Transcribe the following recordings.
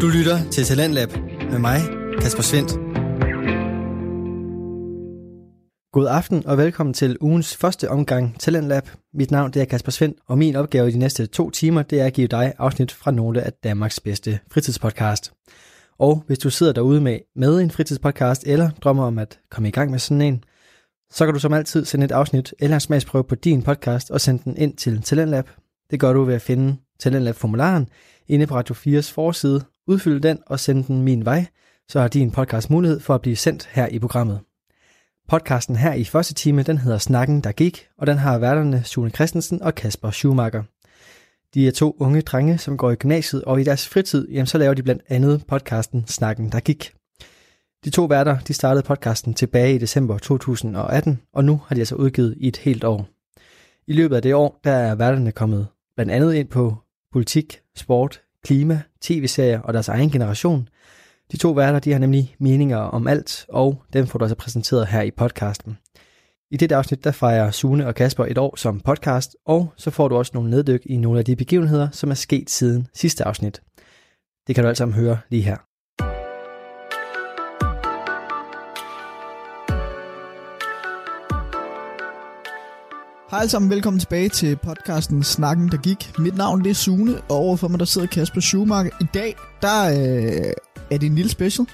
Du lytter til Talentlab med mig, Kasper Svendt. God aften og velkommen til ugens første omgang Talentlab. Mit navn det er Kasper Svendt, og min opgave i de næste to timer det er at give dig afsnit fra nogle af Danmarks bedste fritidspodcast. Og hvis du sidder derude med, med en fritidspodcast eller drømmer om at komme i gang med sådan en, så kan du som altid sende et afsnit eller en smagsprøve på din podcast og sende den ind til Talentlab. Det gør du ved at finde Talentlab-formularen inde på Radio 4's forside, udfylde den og sende den min vej, så har din podcast mulighed for at blive sendt her i programmet. Podcasten her i første time, den hedder Snakken, der gik, og den har værterne Sune Christensen og Kasper Schumacher. De er to unge drenge, som går i gymnasiet, og i deres fritid, jamen, så laver de blandt andet podcasten Snakken, der gik. De to værter, de startede podcasten tilbage i december 2018, og nu har de altså udgivet i et helt år. I løbet af det år, der er værterne kommet blandt andet ind på politik, sport, klima, tv-serier og deres egen generation. De to værter de har nemlig meninger om alt, og dem får du altså præsenteret her i podcasten. I dette afsnit der fejrer Sune og Kasper et år som podcast, og så får du også nogle neddyk i nogle af de begivenheder, som er sket siden sidste afsnit. Det kan du alt sammen høre lige her. Hej alle sammen, velkommen tilbage til podcasten Snakken, der gik. Mit navn det er Sune, og overfor mig der sidder Kasper Schumacher. I dag, der øh, er det en lille special,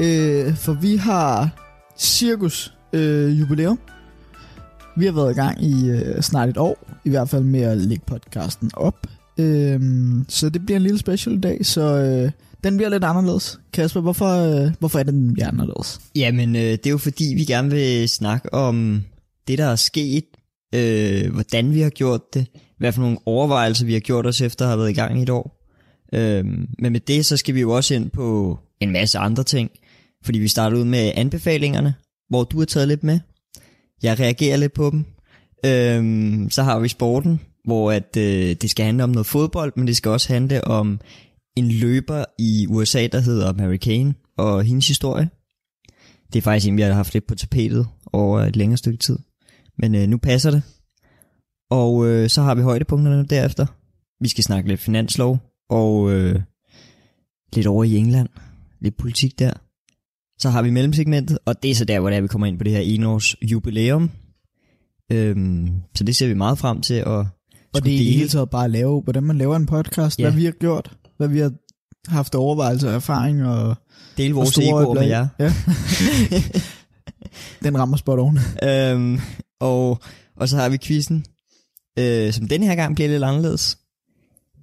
øh, for vi har cirkus øh, jubilæum. Vi har været i gang i øh, snart et år, i hvert fald med at lægge podcasten op. Øh, så det bliver en lille special i dag, så øh, den bliver lidt anderledes. Kasper, hvorfor, øh, hvorfor er den bliver anderledes? Jamen, øh, det er jo fordi, vi gerne vil snakke om det, der er sket, øh, hvordan vi har gjort det, hvad for nogle overvejelser vi har gjort os efter at have været i gang i et år. Øh, men med det, så skal vi jo også ind på en masse andre ting, fordi vi starter ud med anbefalingerne, hvor du har taget lidt med. Jeg reagerer lidt på dem. Øh, så har vi sporten, hvor at, øh, det skal handle om noget fodbold, men det skal også handle om en løber i USA, der hedder Mary Kane, og hendes historie. Det er faktisk en, vi har haft lidt på tapetet over et længere stykke tid. Men øh, nu passer det. Og øh, så har vi højdepunkterne derefter. Vi skal snakke lidt finanslov, og øh, lidt over i England. Lidt politik der. Så har vi mellemsegmentet, og det er så der, hvor der, vi kommer ind på det her enårs jubilæum. Øhm, så det ser vi meget frem til at Og det er i det hele taget bare at lave, hvordan man laver en podcast, Ja. hvad vi har gjort, hvad vi har haft overvejelser og erfaring og dele og vores store egoer med jer. Ja. Den rammer spot on. øhm, og, og så har vi quizzen, øh, som den her gang bliver lidt anderledes.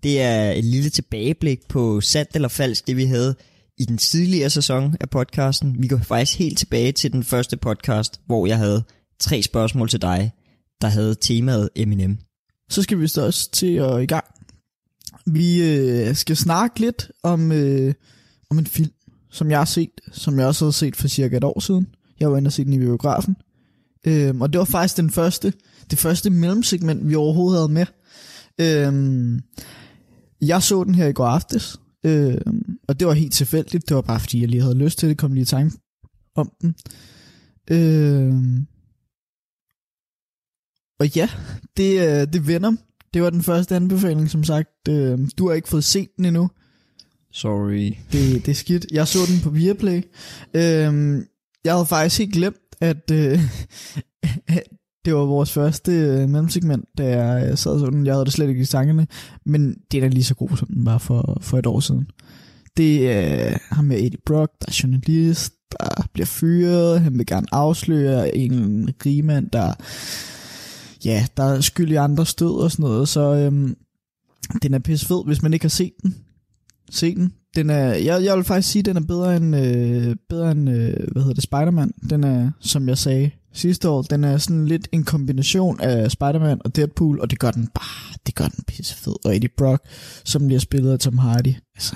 Det er et lille tilbageblik på sandt eller falsk, det vi havde i den tidligere sæson af podcasten. Vi går faktisk helt tilbage til den første podcast, hvor jeg havde tre spørgsmål til dig, der havde temaet Eminem. Så skal vi så også til at i gang. Vi øh, skal snakke lidt om, øh, om en film, som jeg har set, som jeg også havde set for cirka et år siden. Jeg var inde og se den i biografen. Øhm, og det var faktisk den første, det første mellemsegment, vi overhovedet havde med. Øhm, jeg så den her i går aftes, øhm, og det var helt tilfældigt. Det var bare fordi, jeg lige havde lyst til det, kom lige i tanke om den. Øhm, og ja, det, øh, det vender. Det var den første anbefaling, som sagt. Øh, du har ikke fået set den endnu. Sorry. Det, det er skidt. Jeg så den på Viaplay. Øh, jeg havde faktisk helt glemt, at øh, det var vores første øh, mellemsegment, da jeg øh, sad sådan. så. Jeg havde det slet ikke i tankerne. Men det er da lige så god, som den var for, for et år siden. Det er øh, ham med Eddie Brock, der er journalist, der bliver fyret. Han vil gerne afsløre en rigmand, der ja, der er skyld i andre stød og sådan noget, så øhm, den er pisse fed, hvis man ikke har set den. Se den. Den er, jeg, jeg vil faktisk sige, at den er bedre end, øh, bedre end øh, hvad hedder det, Spider-Man. Den er, som jeg sagde sidste år, den er sådan lidt en kombination af Spider-Man og Deadpool, og det gør den bare, det gør den pisse fed. Og Eddie Brock, som bliver spillet af Tom Hardy. Altså,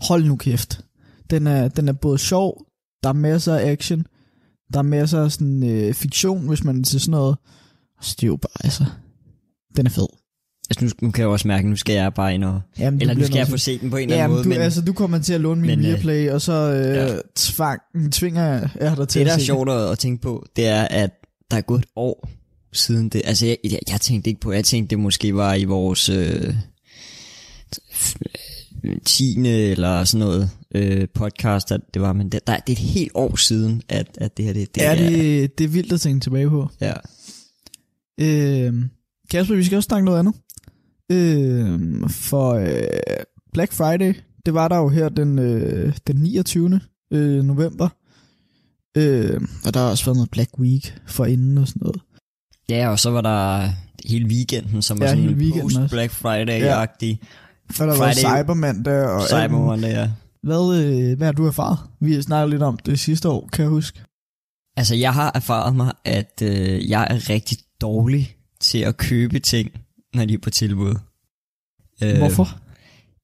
hold nu kæft. Den er, den er både sjov, der er masser af action, der er masser af sådan, øh, fiktion, hvis man er til sådan noget. Så det er jo bare, altså, den er fed. Altså nu, nu kan jeg også mærke, nu skal jeg bare ind og... Jamen, Eller nu skal jeg få set den på en eller Ja, anden måde. du, men altså, du kommer til at låne min men, øh, Viaplay, og så øh, ja. tvang, tvinger jeg dig til det, der at er se sjovt at, at tænke på, det er, at der er gået et år siden det. Altså, jeg, jeg, jeg tænkte ikke på, jeg tænkte, det måske var i vores... Øh, 10. eller sådan noget øh, podcast, at det var, men det, der, det er et helt år siden, at, at det her, det, det Det er, det, det er vildt at tænke tilbage på. Ja. Øh, Kasper, vi skal også snakke noget andet. Øh, for øh, Black Friday, det var der jo her den, øh, den 29. Øh, november. Øh, og der har også været noget Black Week for inden og sådan noget. ja, og så var der hele weekenden, som var Ja, sådan hele en post-Black Friday-agtig. Så der var Friday- Cyber Mandag og Cyber. Monday, ja. Hvad, øh, hvad har du erfaret? Vi har snakket lidt om det sidste år, kan jeg huske. Altså, jeg har erfaret mig, at øh, jeg er rigtig dårlig til at købe ting, når de er på tilbud. Øh, Hvorfor?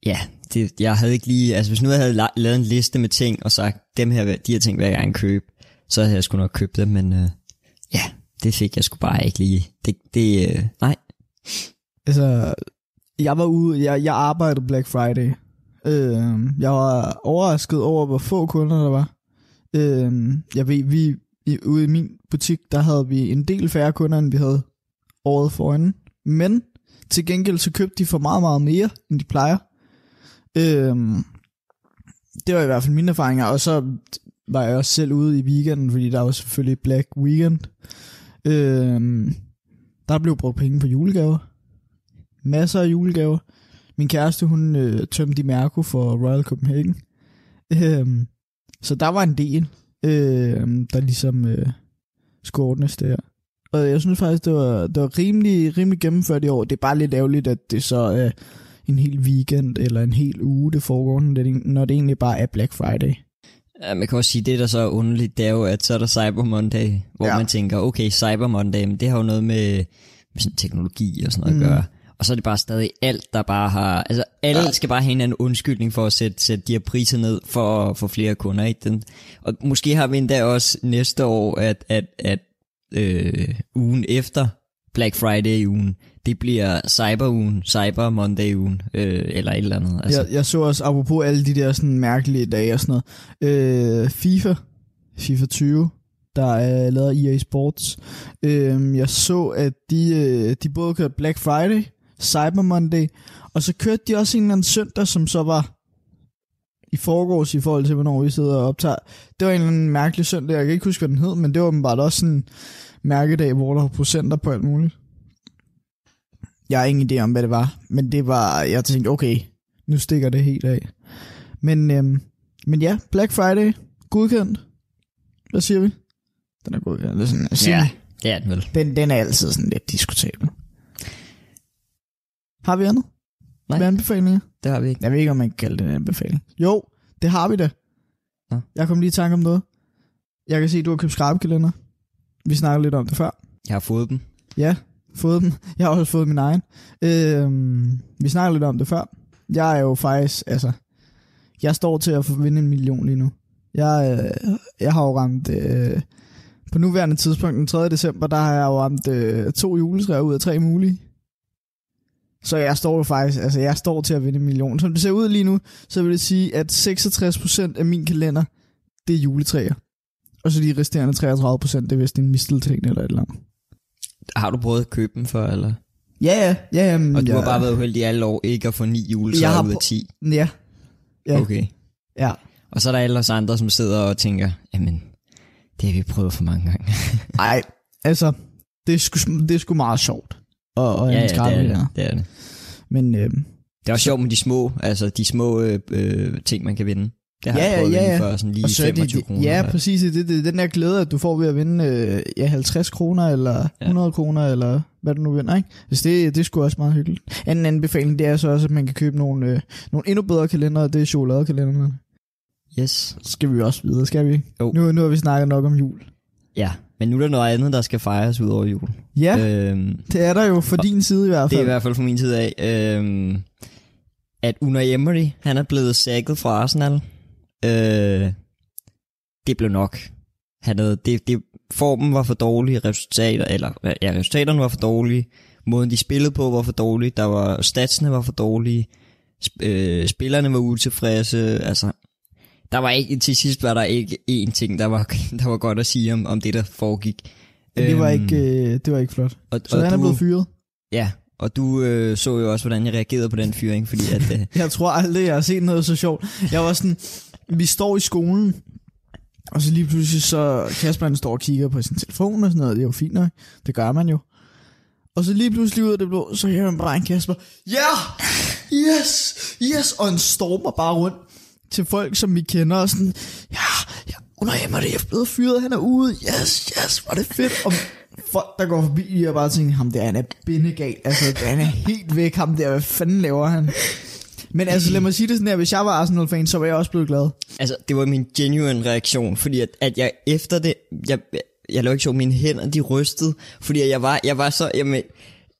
Ja, det, jeg havde ikke lige... Altså, hvis nu jeg havde la- lavet en liste med ting, og sagt, dem her, de her ting vil jeg gerne købe, så havde jeg sgu nok købt dem, men øh, ja, det fik jeg sgu bare ikke lige. Det, det øh, nej. Altså, jeg var ude, jeg, jeg arbejdede Black Friday. Øh, jeg var overrasket over, hvor få kunder der var. Øh, jeg ved, vi i, ude i min butik, der havde vi en del færre kunder, end vi havde året forinden. Men til gengæld så købte de for meget, meget mere, end de plejer. Øhm, det var i hvert fald mine erfaringer, og så var jeg også selv ude i weekenden, fordi der var selvfølgelig Black Weekend. Øhm, der blev brugt penge på julegaver masser af julegaver. Min kæreste, hun øh, tømte i Merco for Royal Copenhagen. Øhm, så der var en del, øh, der ligesom øh, skulle ordnes der. Og jeg synes faktisk, det var, det var rimelig, rimelig gennemført i år. Det er bare lidt ærgerligt, at det så er en hel weekend eller en hel uge, det foregår, når det, egentlig bare er Black Friday. Ja, man kan også sige, det der så er underligt, det er jo, at så er der Cyber Monday, hvor Ja. man tænker, okay, Cyber Monday, men det har jo noget med, med sådan teknologi og sådan noget Mm. at gøre. Og så er det bare stadig alt, der bare har... Altså, alle Ja. skal bare have en anden undskyldning for at sætte, sætte de her priser ned for at få flere kunder. Ikke? Den, og måske har vi endda også næste år, at, at, at øh, ugen efter Black Friday-ugen, det bliver Cyber-ugen, Cyber Monday-ugen, øh, eller et eller andet. Altså. Jeg, jeg så også, apropos alle de der sådan mærkelige dage og sådan noget, øh, FIFA, FIFA 20, der er lavet EA Sports. Øh, jeg så, at de, øh, de både kørte Black Friday, Cyber Monday, og så kørte de også en eller anden søndag, som så var i forgårs i forhold til, hvornår vi sidder og optager. Det var en eller anden mærkelig søndag, jeg kan ikke huske, hvad den hed, men det var åbenbart også sådan en mærkedag, hvor der var procenter på alt muligt. Jeg har ingen idé om, hvad det var, men det var, jeg tænkte, okay, nu stikker det helt af. Men, øhm, men ja, Black Friday, godkendt. Hvad siger vi? Den er godkendt. Det er sådan, ja. ja, det er den vel. den, den er altid sådan lidt diskutabel. Har vi andet? Nej. Med anbefalinger? Det har vi ikke. Jeg ved ikke, om man kan kalde det en anbefaling. Jo, det har vi da. Nå. Jeg kom lige i tanke om noget. Jeg kan se, at du har købt skrabkalender. Vi snakkede lidt om det før. Jeg har fået dem. Ja, fået dem. Jeg har også fået min egen. Øhm, vi snakkede lidt om det før. Jeg er jo faktisk, altså, jeg står til at få vinde en million lige nu. Jeg, øh, jeg har jo ramt, øh, på nuværende tidspunkt, den 3. december, der har jeg jo ramt øh, to juletræer ud af tre mulige. Så jeg står jo faktisk, altså jeg står til at vinde en million. Som det ser ud lige nu, så vil det sige, at 66% af min kalender, det er juletræer. Og så de resterende 33%, det er vist en mistelting eller et eller andet. Har du prøvet at købe dem før, eller? Ja, ja, ja. Jamen, Og du jeg, har bare været uheldig i alle år ikke at få ni Jeg juletræer har ud af prø- 10. Ja. Ja. Okay. Ja. Og så er der alle os andre, som sidder og tænker, jamen, det har vi prøvet for mange gange. Ej, altså, det er sgu, det er sgu meget sjovt. Og, og ja, en ja, det er det. det, er det. Men øh, Det er også sjovt med de små, altså de små øh, øh, ting, man kan vinde. Det har Ja, jeg prøvet ja, ja. før, sådan lige og så er 25 det, kroner. ja, eller- præcis. Det, det, den der glæde, at du får ved at vinde øh, ja, 50 kroner, eller Ja. 100 kroner, eller hvad du nu vinder, ikke? Så det, det er sgu også meget hyggeligt. En anden befaling, det er så også, at man kan købe nogle, øh, nogle endnu bedre kalendere, og det er chokoladekalenderne. Yes. Så skal vi også videre, skal vi? Jo. Nu, nu har vi snakket nok om jul. Ja, men nu er der noget andet, der skal fejres ud over jul. Ja, Øhm, det er der jo for din side i hvert det er i fald. hvert fald fra min side af, øhm, at Unai Emery, han er blevet sækket fra Arsenal. Øh, det blev nok. Han havde, det, det, formen var for dårlig, resultater, eller ja, resultaterne var for dårlige, måden de spillede på var for dårlig, der var, statsene var for dårlige, sp- øh, spillerne var utilfredse, altså, der var ikke, til sidst var der ikke én ting, der var, der var godt at sige om, om det, der foregik. Men det var Øhm, ikke, øh, det var ikke flot. og, Så og han er du- blevet fyret. Ja, Og du øh, så jo også, hvordan jeg reagerede på den fyring, fordi at... Øh, Jeg tror aldrig, jeg har set noget så sjovt. Jeg var sådan, vi står i skolen, og så lige pludselig så Kasper han står og kigger på sin telefon og sådan noget. Det er jo fint nok. Det gør man jo. Og så lige pludselig ud af det blå, så hører man bare en Kasper. Ja! Yeah! Yes! Yes! Og han stormer bare rundt til folk, som vi kender. Og sådan, ja, ja, under Emma, det er blevet fyret, han er ude. Yes, yes, var det fedt. Og folk, der går forbi, jeg bare tænker, ham der, han er bindegal. Altså, han er helt væk, ham der. Hvad fanden laver han? Men altså, lad mig sige det sådan her. Hvis jeg var Arsenal-fan, så var jeg også blevet glad. altså, det var min genuine reaktion, fordi at, at jeg efter det... Jeg, jeg lå ikke så, mine hænder, de rystede, fordi jeg var, jeg var så... Jamen,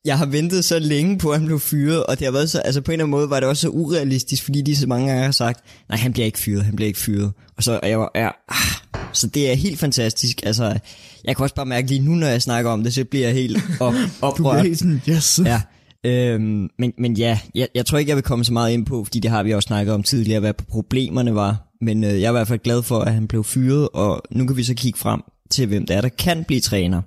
jeg har ventet så længe på, at han blev fyret, og det har været så, altså på en eller anden måde var det også så urealistisk, fordi de så mange gange har sagt, nej, han bliver ikke fyret, han bliver ikke fyret. Og så, og jeg var, ja, ah, så det er helt fantastisk, altså, jeg kan også bare mærke lige nu, når jeg snakker om det, så bliver jeg helt op, Du oprørt. sådan, yes. Ja, øhm, men, men ja, jeg, jeg tror ikke, jeg vil komme så meget ind på, fordi det har vi også snakket om tidligere, hvad problemerne var. Men øh, jeg er i hvert fald glad for, at han blev fyret, og nu kan vi så kigge frem til, hvem der er, der kan blive træner.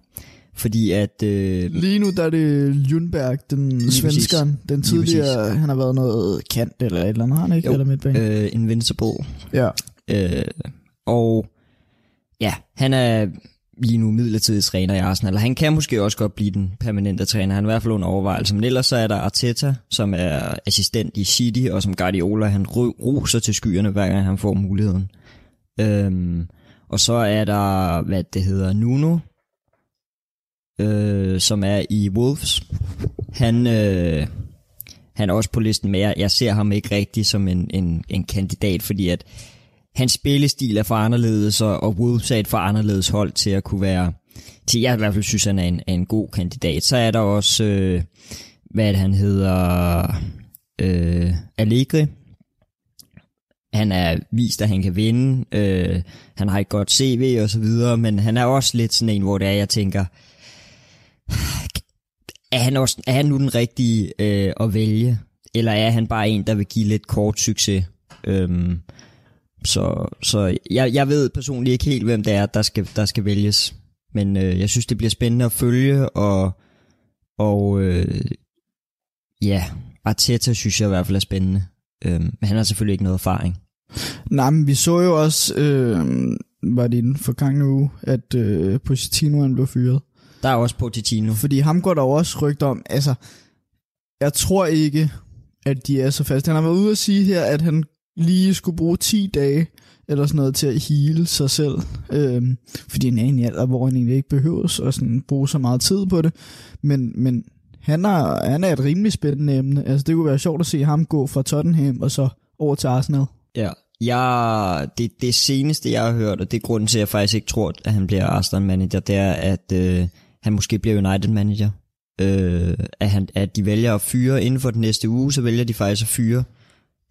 Fordi at... Øh, Lige nu der er det Ljungberg, den svenskeren, den Lige tidligere, han har været noget kant eller et eller andet, har han ikke? Jo, eller midtbane? øh, Invincible. Ja. Øh, og ja, han er lige nu midlertidig træner i Arsenal, og han kan måske også godt blive den permanente træner. Han er i hvert fald under overvejelse. Men ellers så er der Arteta, som er assistent i City, og som Guardiola, han ro- roser til skyerne, hver gang han får muligheden. Øhm, og så er der, hvad det hedder, Nuno, øh, som er i Wolves. Han, øh, han er også på listen, men jeg, jeg ser ham ikke rigtig som en, en, en kandidat, fordi at hans spillestil er for anderledes, og, og Wolves er et for anderledes hold til at kunne være, til jeg i hvert fald synes, han er en, er en god kandidat. Så er der også, øh, hvad han hedder, øh, Allegri. Han er vist, at han kan vinde. Øh, han har et godt CV og så videre, men han er også lidt sådan en, hvor det er, jeg tænker, er han, også, er han nu den rigtige øh, at vælge? Eller er han bare en, der vil give lidt kort succes? Øhm, så så jeg, jeg ved personligt ikke helt, hvem det er, der skal, der skal vælges. Men øh, jeg synes, det bliver spændende at følge, og, og øh, ja, Arteta synes jeg i hvert fald er spændende. Øhm, men han har selvfølgelig ikke noget erfaring. Nej, men vi så jo også, øh, var det i den forgangne uge, at øh, Pochettino han blev fyret. Der er også Pochettino. Fordi ham går der jo også rygter om, altså, jeg tror ikke, at de er så fast. Han har været ude at sige her, at han lige skulle bruge 10 dage, eller sådan noget, til at hele sig selv. Øhm, fordi han er i en alder, hvor han egentlig ikke behøves at sådan bruge så meget tid på det. Men, men han, er, han er et rimelig spændende emne. Altså, det kunne være sjovt at se ham gå fra Tottenham og så over til Arsenal. Ja, jeg, det, det seneste, jeg har hørt, og det er grunden til, at jeg faktisk ikke tror, at han bliver Arsenal manager, det er, at øh, han måske bliver United manager. Øh, at, han, at de vælger at fyre inden for den næste uge, så vælger de faktisk at fyre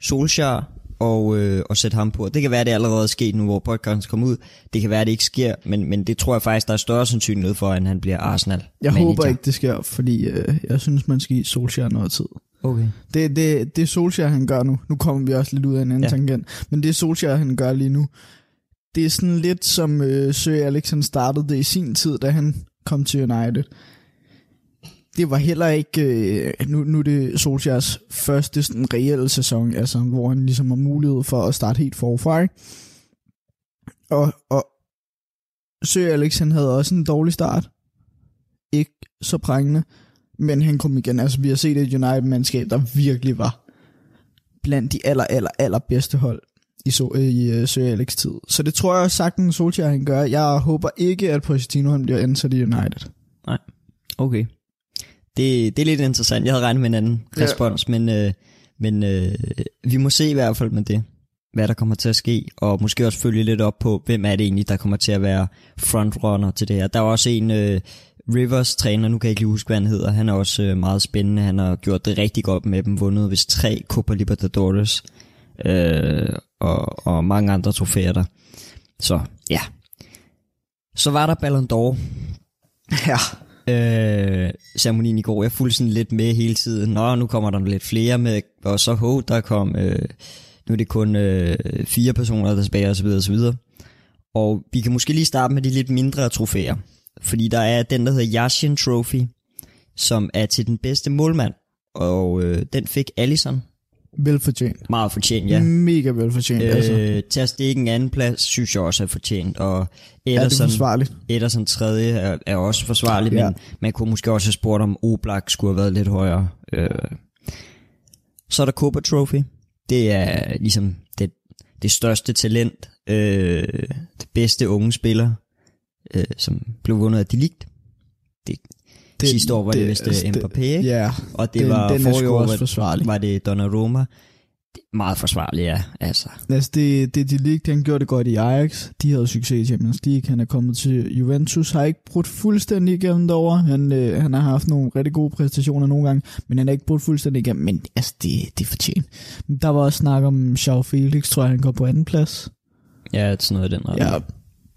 Solskjaer og, øh, og sætte ham på. Det kan være, det er allerede sket nu, hvor podcasten kommer ud. Det kan være, det ikke sker, men, men det tror jeg faktisk, der er større sandsynlighed for, at han bliver Arsenal Jeg manager. håber ikke, det sker, fordi øh, jeg synes, man skal give Solskjaer noget tid. Okay. Det, det, det Solskjaer, han gør nu, nu kommer vi også lidt ud af en anden Ja. tangent, men det Solskjaer, han gør lige nu, det er sådan lidt som øh, Sir Alex, han startede det i sin tid, da han kom til United. Det var heller ikke, øh, nu, nu er det Solskjaers første sådan reelle sæson, altså, hvor han ligesom har mulighed for at starte helt forfra. ikke? Og, og Sø Alex, han havde også en dårlig start. Ikke så prængende. Men han kom igen. Altså, vi har set et United-mandskab, der virkelig var blandt de aller, aller, aller bedste hold i, so, i uh, Sir Alex tid. Så det tror jeg også sagtens, Solskjaer han gør. Jeg håber ikke, at Pochettino han bliver ansat i United. Okay. Det, det er lidt interessant. Jeg havde regnet med en anden Ja. respons, men, øh, men øh, vi må se i hvert fald med det, hvad der kommer til at ske, og måske også følge lidt op på, hvem er det egentlig, der kommer til at være frontrunner til det her. Der er også en øh, Rivers træner, nu kan jeg ikke lige huske, hvad han hedder, han er også øh, meget spændende, han har gjort det rigtig godt med dem, vundet hvis tre Copa Libertadores, øh, og, og mange andre trofæer der. Så ja. Så var der Ballon d'Or, Ja. øh, ceremonien i går. Jeg fulgte sådan lidt med hele tiden. Nå, nu kommer der lidt flere med, og så ho, der kom, øh, nu er det kun øh, fire personer, der er tilbage, og så videre, og så videre. Og vi kan måske lige starte med de lidt mindre trofæer. Fordi der er den, der hedder Yashin Trophy, som er til den bedste målmand. Og øh, den fik Allison Velfortjent. meget fortjent, ja. Mega velfortjent, øh, altså. Stikke en anden plads, synes jeg også er fortjent. Og Ja, det er Ederson, forsvarligt. Ederson tredje er, er også forsvarlig, ja. Ja. men man kunne måske også have spurgt, om Oblak skulle have været lidt højere. Øh. Så er der Copa Trophy. Det er ligesom det, det største talent, øh, det bedste unge spiller, øh, som blev vundet af Delict. Det, det, sidste år var det, det vist altså, det, Mbappé? Ja, og det den, var den forrige år, også var, forsvarlig. var det Donnarumma. Det er meget forsvarligt, ja. Altså, Altså, det, det de Ligt, han gjorde det godt i Ajax. De havde succes i Champions League. Han er kommet til Juventus, har ikke brudt fuldstændig igennem derovre. Han, øh, han har haft nogle rigtig gode præstationer nogle gange, men han har ikke brudt fuldstændig igennem. Men altså, det, det er fortjent. Der var også snak om Joao Felix, tror jeg, han går på anden plads. ja, sådan noget i den retning. Ja,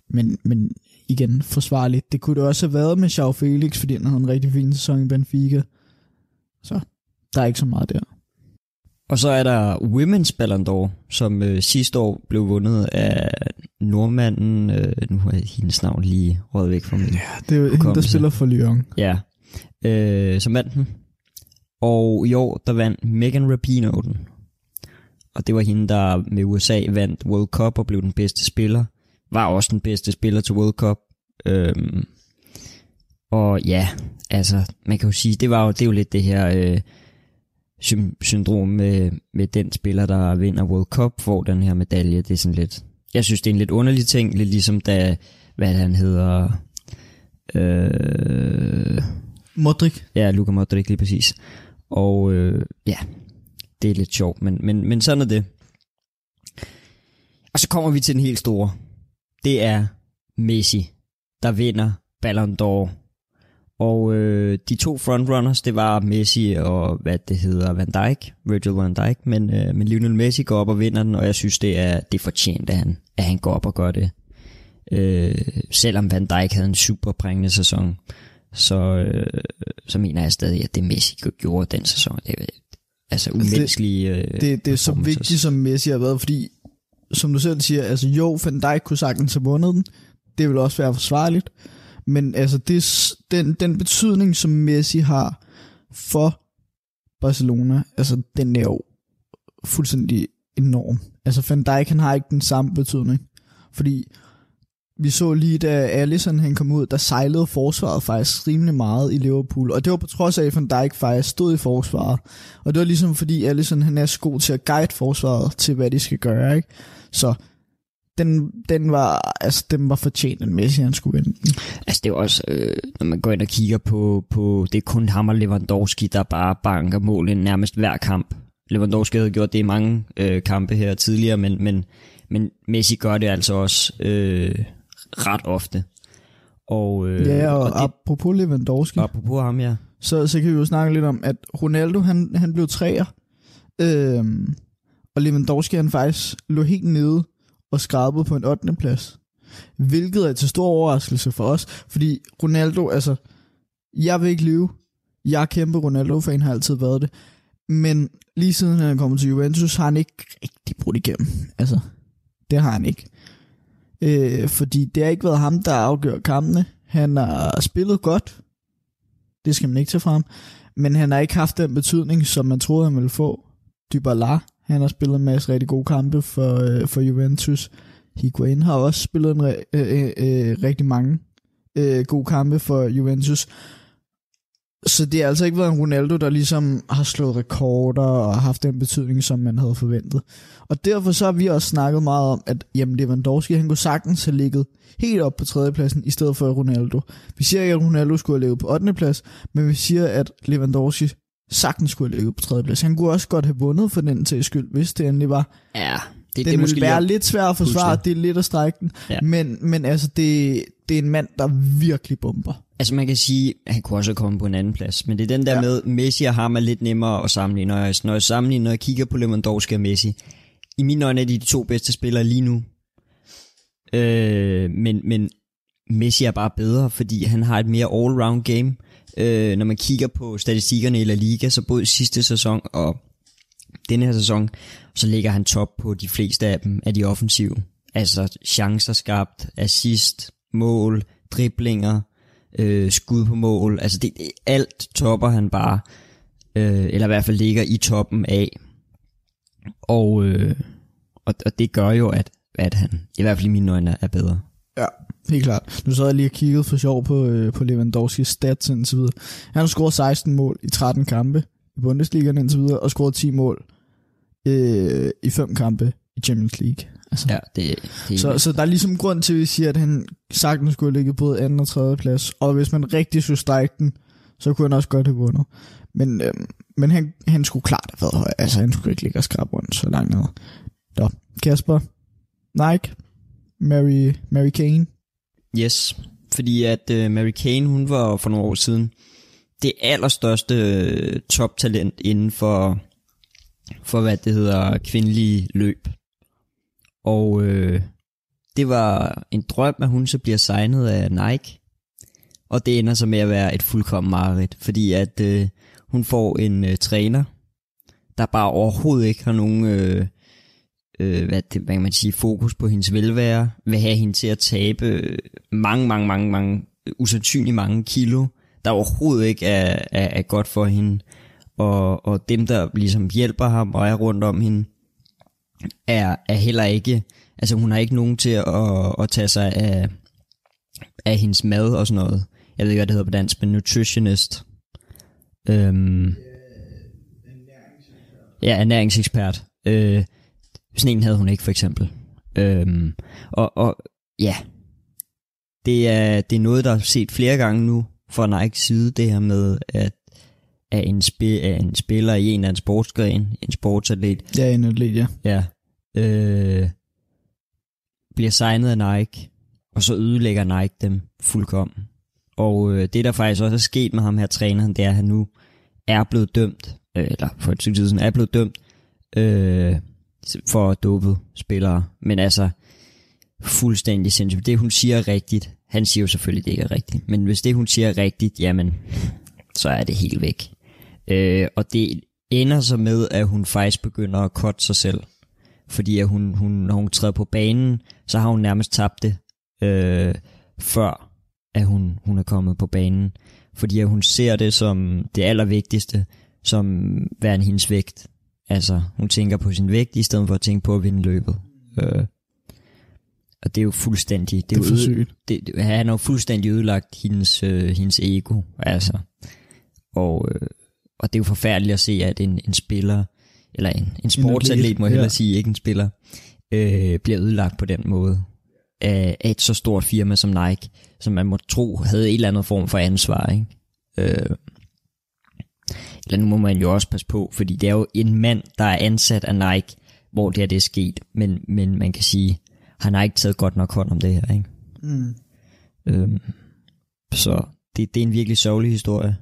men, men igen, forsvarligt. Det kunne det også have været med Joao Felix, fordi han havde en rigtig fin sæson i Benfica. Så der er ikke så meget der. Og så er der Women's Ballon d'Or, som øh, sidste år blev vundet af nordmanden, øh, nu har jeg hendes navn lige røget væk fra min. Det er jo hende, der spiller for Lyon. Ja, øh, som vandt den. Og i år, der vandt Megan Rapinoe den. Og det var hende, der med USA vandt World Cup og blev den bedste spiller. Var også den bedste spiller til World Cup. Øhm, og ja, altså, man kan jo sige, det var jo, det er jo lidt det her øh, sym- syndrom med, med den spiller, der vinder World Cup, får den her medalje. Det er sådan lidt, jeg synes, det er en lidt underlig ting, lidt ligesom da, hvad han hedder, øh, Modric. Ja, Luka Modric lige præcis. Og øh, ja, det er lidt sjovt, men, men, men sådan er det. Og så kommer vi til den helt store. Det er Messi, der vinder Ballon d'Or. Og øh, de to frontrunners, det var Messi og hvad det hedder, Van Dijk, Virgil van Dijk, men, øh, men Lionel Messi går op og vinder den, og jeg synes, det er, det fortjent, at han, at han går op og gør det. Øh, selvom Van Dijk havde en super prængende sæson, så, øh, så mener jeg stadig, at det Messi gjorde den sæson. Det er altså umenneskelig øh, det, det er så vigtigt, som Messi har været, fordi, som du selv siger, altså jo, Van Dijk kunne sagtens have vundet den. Det vil også være forsvarligt. Men altså, det, den, den betydning, som Messi har for Barcelona, altså, den er jo fuldstændig enorm. Altså, Van Dijk, han har ikke den samme betydning. Fordi vi så lige, da Alisson han kom ud, der sejlede forsvaret faktisk rimelig meget i Liverpool. Og det var på trods af, at Van Dijk faktisk stod i forsvaret. Og det var ligesom fordi Alisson han er så god til at guide forsvaret til, hvad de skal gøre. Ikke? Så den, den var altså den var fortjent, at Messi han skulle vinde. Altså det er også, øh, når man går ind og kigger på, på, det er kun ham og Lewandowski, der bare banker mål i nærmest hver kamp. Lewandowski havde gjort det i mange øh, kampe her tidligere, men, men, men Messi gør det altså også øh, ret ofte. Og, øh, Ja, og, og det, apropos Lewandowski, apropos ham, ja. så, så kan vi jo snakke lidt om, at Ronaldo han, han blev træer, øhm, og Lewandowski han faktisk lå helt nede og skrabede på en 8. plads. Hvilket er til stor overraskelse for os, fordi Ronaldo, altså, jeg vil ikke lyve, jeg er kæmpe Ronaldo-fan, har altid været det, men lige siden han er kommet til Juventus, har han ikke rigtig brudt igennem. Altså, det har han ikke. Øh, fordi det har ikke været ham, der afgør kampene. Han har spillet godt. Det skal man ikke tage frem. Men han har ikke haft den betydning, som man troede, han ville få. Dybala, han har spillet en masse rigtig gode kampe for, øh, for Juventus. Higuain har også spillet en re- øh, øh, øh, rigtig mange øh, gode kampe for Juventus. Så det har altså ikke været en Ronaldo, der ligesom har slået rekorder og haft den betydning, som man havde forventet. Og derfor så har vi også snakket meget om, at jamen, Lewandowski, han kunne sagtens have ligget helt op på tredjepladsen, i stedet for Ronaldo. Vi siger ikke, at Ronaldo skulle have ligget på 8. plads, men vi siger, at Lewandowski sagtens skulle have ligget på tredje plads. Han kunne også godt have vundet for den til skyld, hvis det endelig var. Ja, det, Den det er måske ville være lidt svært at forsvare, Pludselig. det er lidt at strække den. Ja. Men, men altså, det, det er en mand, der virkelig bomber. Altså man kan sige, at han kunne også have kommet på en anden plads, men det er den der Ja. ja. med, Messi og ham er lidt nemmere at sammenligne. Når jeg, når jeg sammenligner, når jeg kigger på Lewandowski og Messi, i mine øjne er de de to bedste spillere lige nu. Øh, men, men Messi er bare bedre, fordi han har et mere all-round game. Øh, når man kigger på statistikkerne i La Liga, så både sidste sæson og denne her sæson, så ligger han top på de fleste af dem, af de offensive. Altså chancer skabt, assist, mål, driblinger, øh, skud på mål. Altså det, det, alt topper han bare, øh, eller i hvert fald ligger i toppen af. Og, øh, og, og det gør jo, at, at han i hvert fald i mine øjne er bedre. Ja, helt klart. Nu så jeg lige og kigget for sjov på, øh, på Lewandowskis stats så videre. Han har scoret 16 mål i 13 kampe i Bundesligaen indtil videre, og scoret 10 mål øh, i 5 kampe i Champions League. Altså, Ja, det, det så, så der er ligesom grund til, at vi siger, at han sagtens skulle ligge både anden og tredje plads. Og hvis man rigtig skulle strække den, så kunne han også godt have vundet. Men, øhm, men han, han skulle klart have været høj. Altså, han skulle ikke ligge og skrabe rundt så langt ned. Nå, Kasper. Nike. Mary, Mary Kane. Yes, fordi at øh, Mary Kane, hun var for nogle år siden det allerstørste øh, toptalent inden for, for hvad det hedder, kvindelige løb. Og øh, det var en drøm, at hun så bliver signet af Nike. Og det ender så med at være et fuldkommen mareridt, fordi at øh, hun får en øh, træner, der bare overhovedet ikke har nogen... øh, øh, hvad, det, hvad kan man sige, fokus på hendes velvære, vil have hende til at tabe mange, mange, mange, mange, usandsynligt mange kilo, der overhovedet ikke er, er, er godt for hende. Og, og dem, der ligesom hjælper ham og er rundt om hende, er, er heller ikke, altså hun har ikke nogen til at, at tage sig af, af hendes mad og sådan noget. Jeg ved ikke, hvad det hedder på dansk, men nutritionist. Øhm, ja, ernæringsekspert. Øh, sådan en havde hun ikke, for eksempel. Øhm, og, og ja, det er, det er noget, der er set flere gange nu fra Nike side, det her med, at, at en, spi, at en spiller i en eller anden sportsgren, en sportsatlet, Ja, en atlet, ja. ja, øh, bliver signet af Nike, og så ødelægger Nike dem fuldkommen. Og øh, det, der faktisk også er sket med ham her træneren, det er, at han nu er blevet dømt, øh, eller for et stykke tid siden er blevet dømt, øh, for dopet spillere. Men altså, fuldstændig sindssygt. Det hun siger er rigtigt. Han siger jo selvfølgelig, det ikke er rigtigt. Men hvis det hun siger er rigtigt, jamen, så er det helt væk. Øh, og det ender så med, at hun faktisk begynder at kotte sig selv. Fordi at hun, hun, når hun træder på banen, så har hun nærmest tabt det, øh, før at hun, hun er kommet på banen. Fordi at hun ser det som det allervigtigste, som værende hendes vægt. Altså, hun tænker på sin vægt, i stedet for at tænke på at vinde løbet. Øh, og det er jo fuldstændig... Det er jo sygt. det, det, han har jo fuldstændig ødelagt hendes, øh, hendes ego, altså. Og, øh, og det er jo forfærdeligt at se, at en, en spiller, eller en, en sportsatlet, må jeg hellere ja. sige, ikke en spiller, øh, bliver ødelagt på den måde af, af et så stort firma som Nike, som man må tro havde en eller anden form for ansvar, ikke? Øh, eller nu må man jo også passe på, fordi det er jo en mand, der er ansat af Nike, hvor det her det er sket, men, men man kan sige, har ikke taget godt nok hånd om det her, ikke? Mm. Øhm, så det, det er en virkelig sørgelig historie,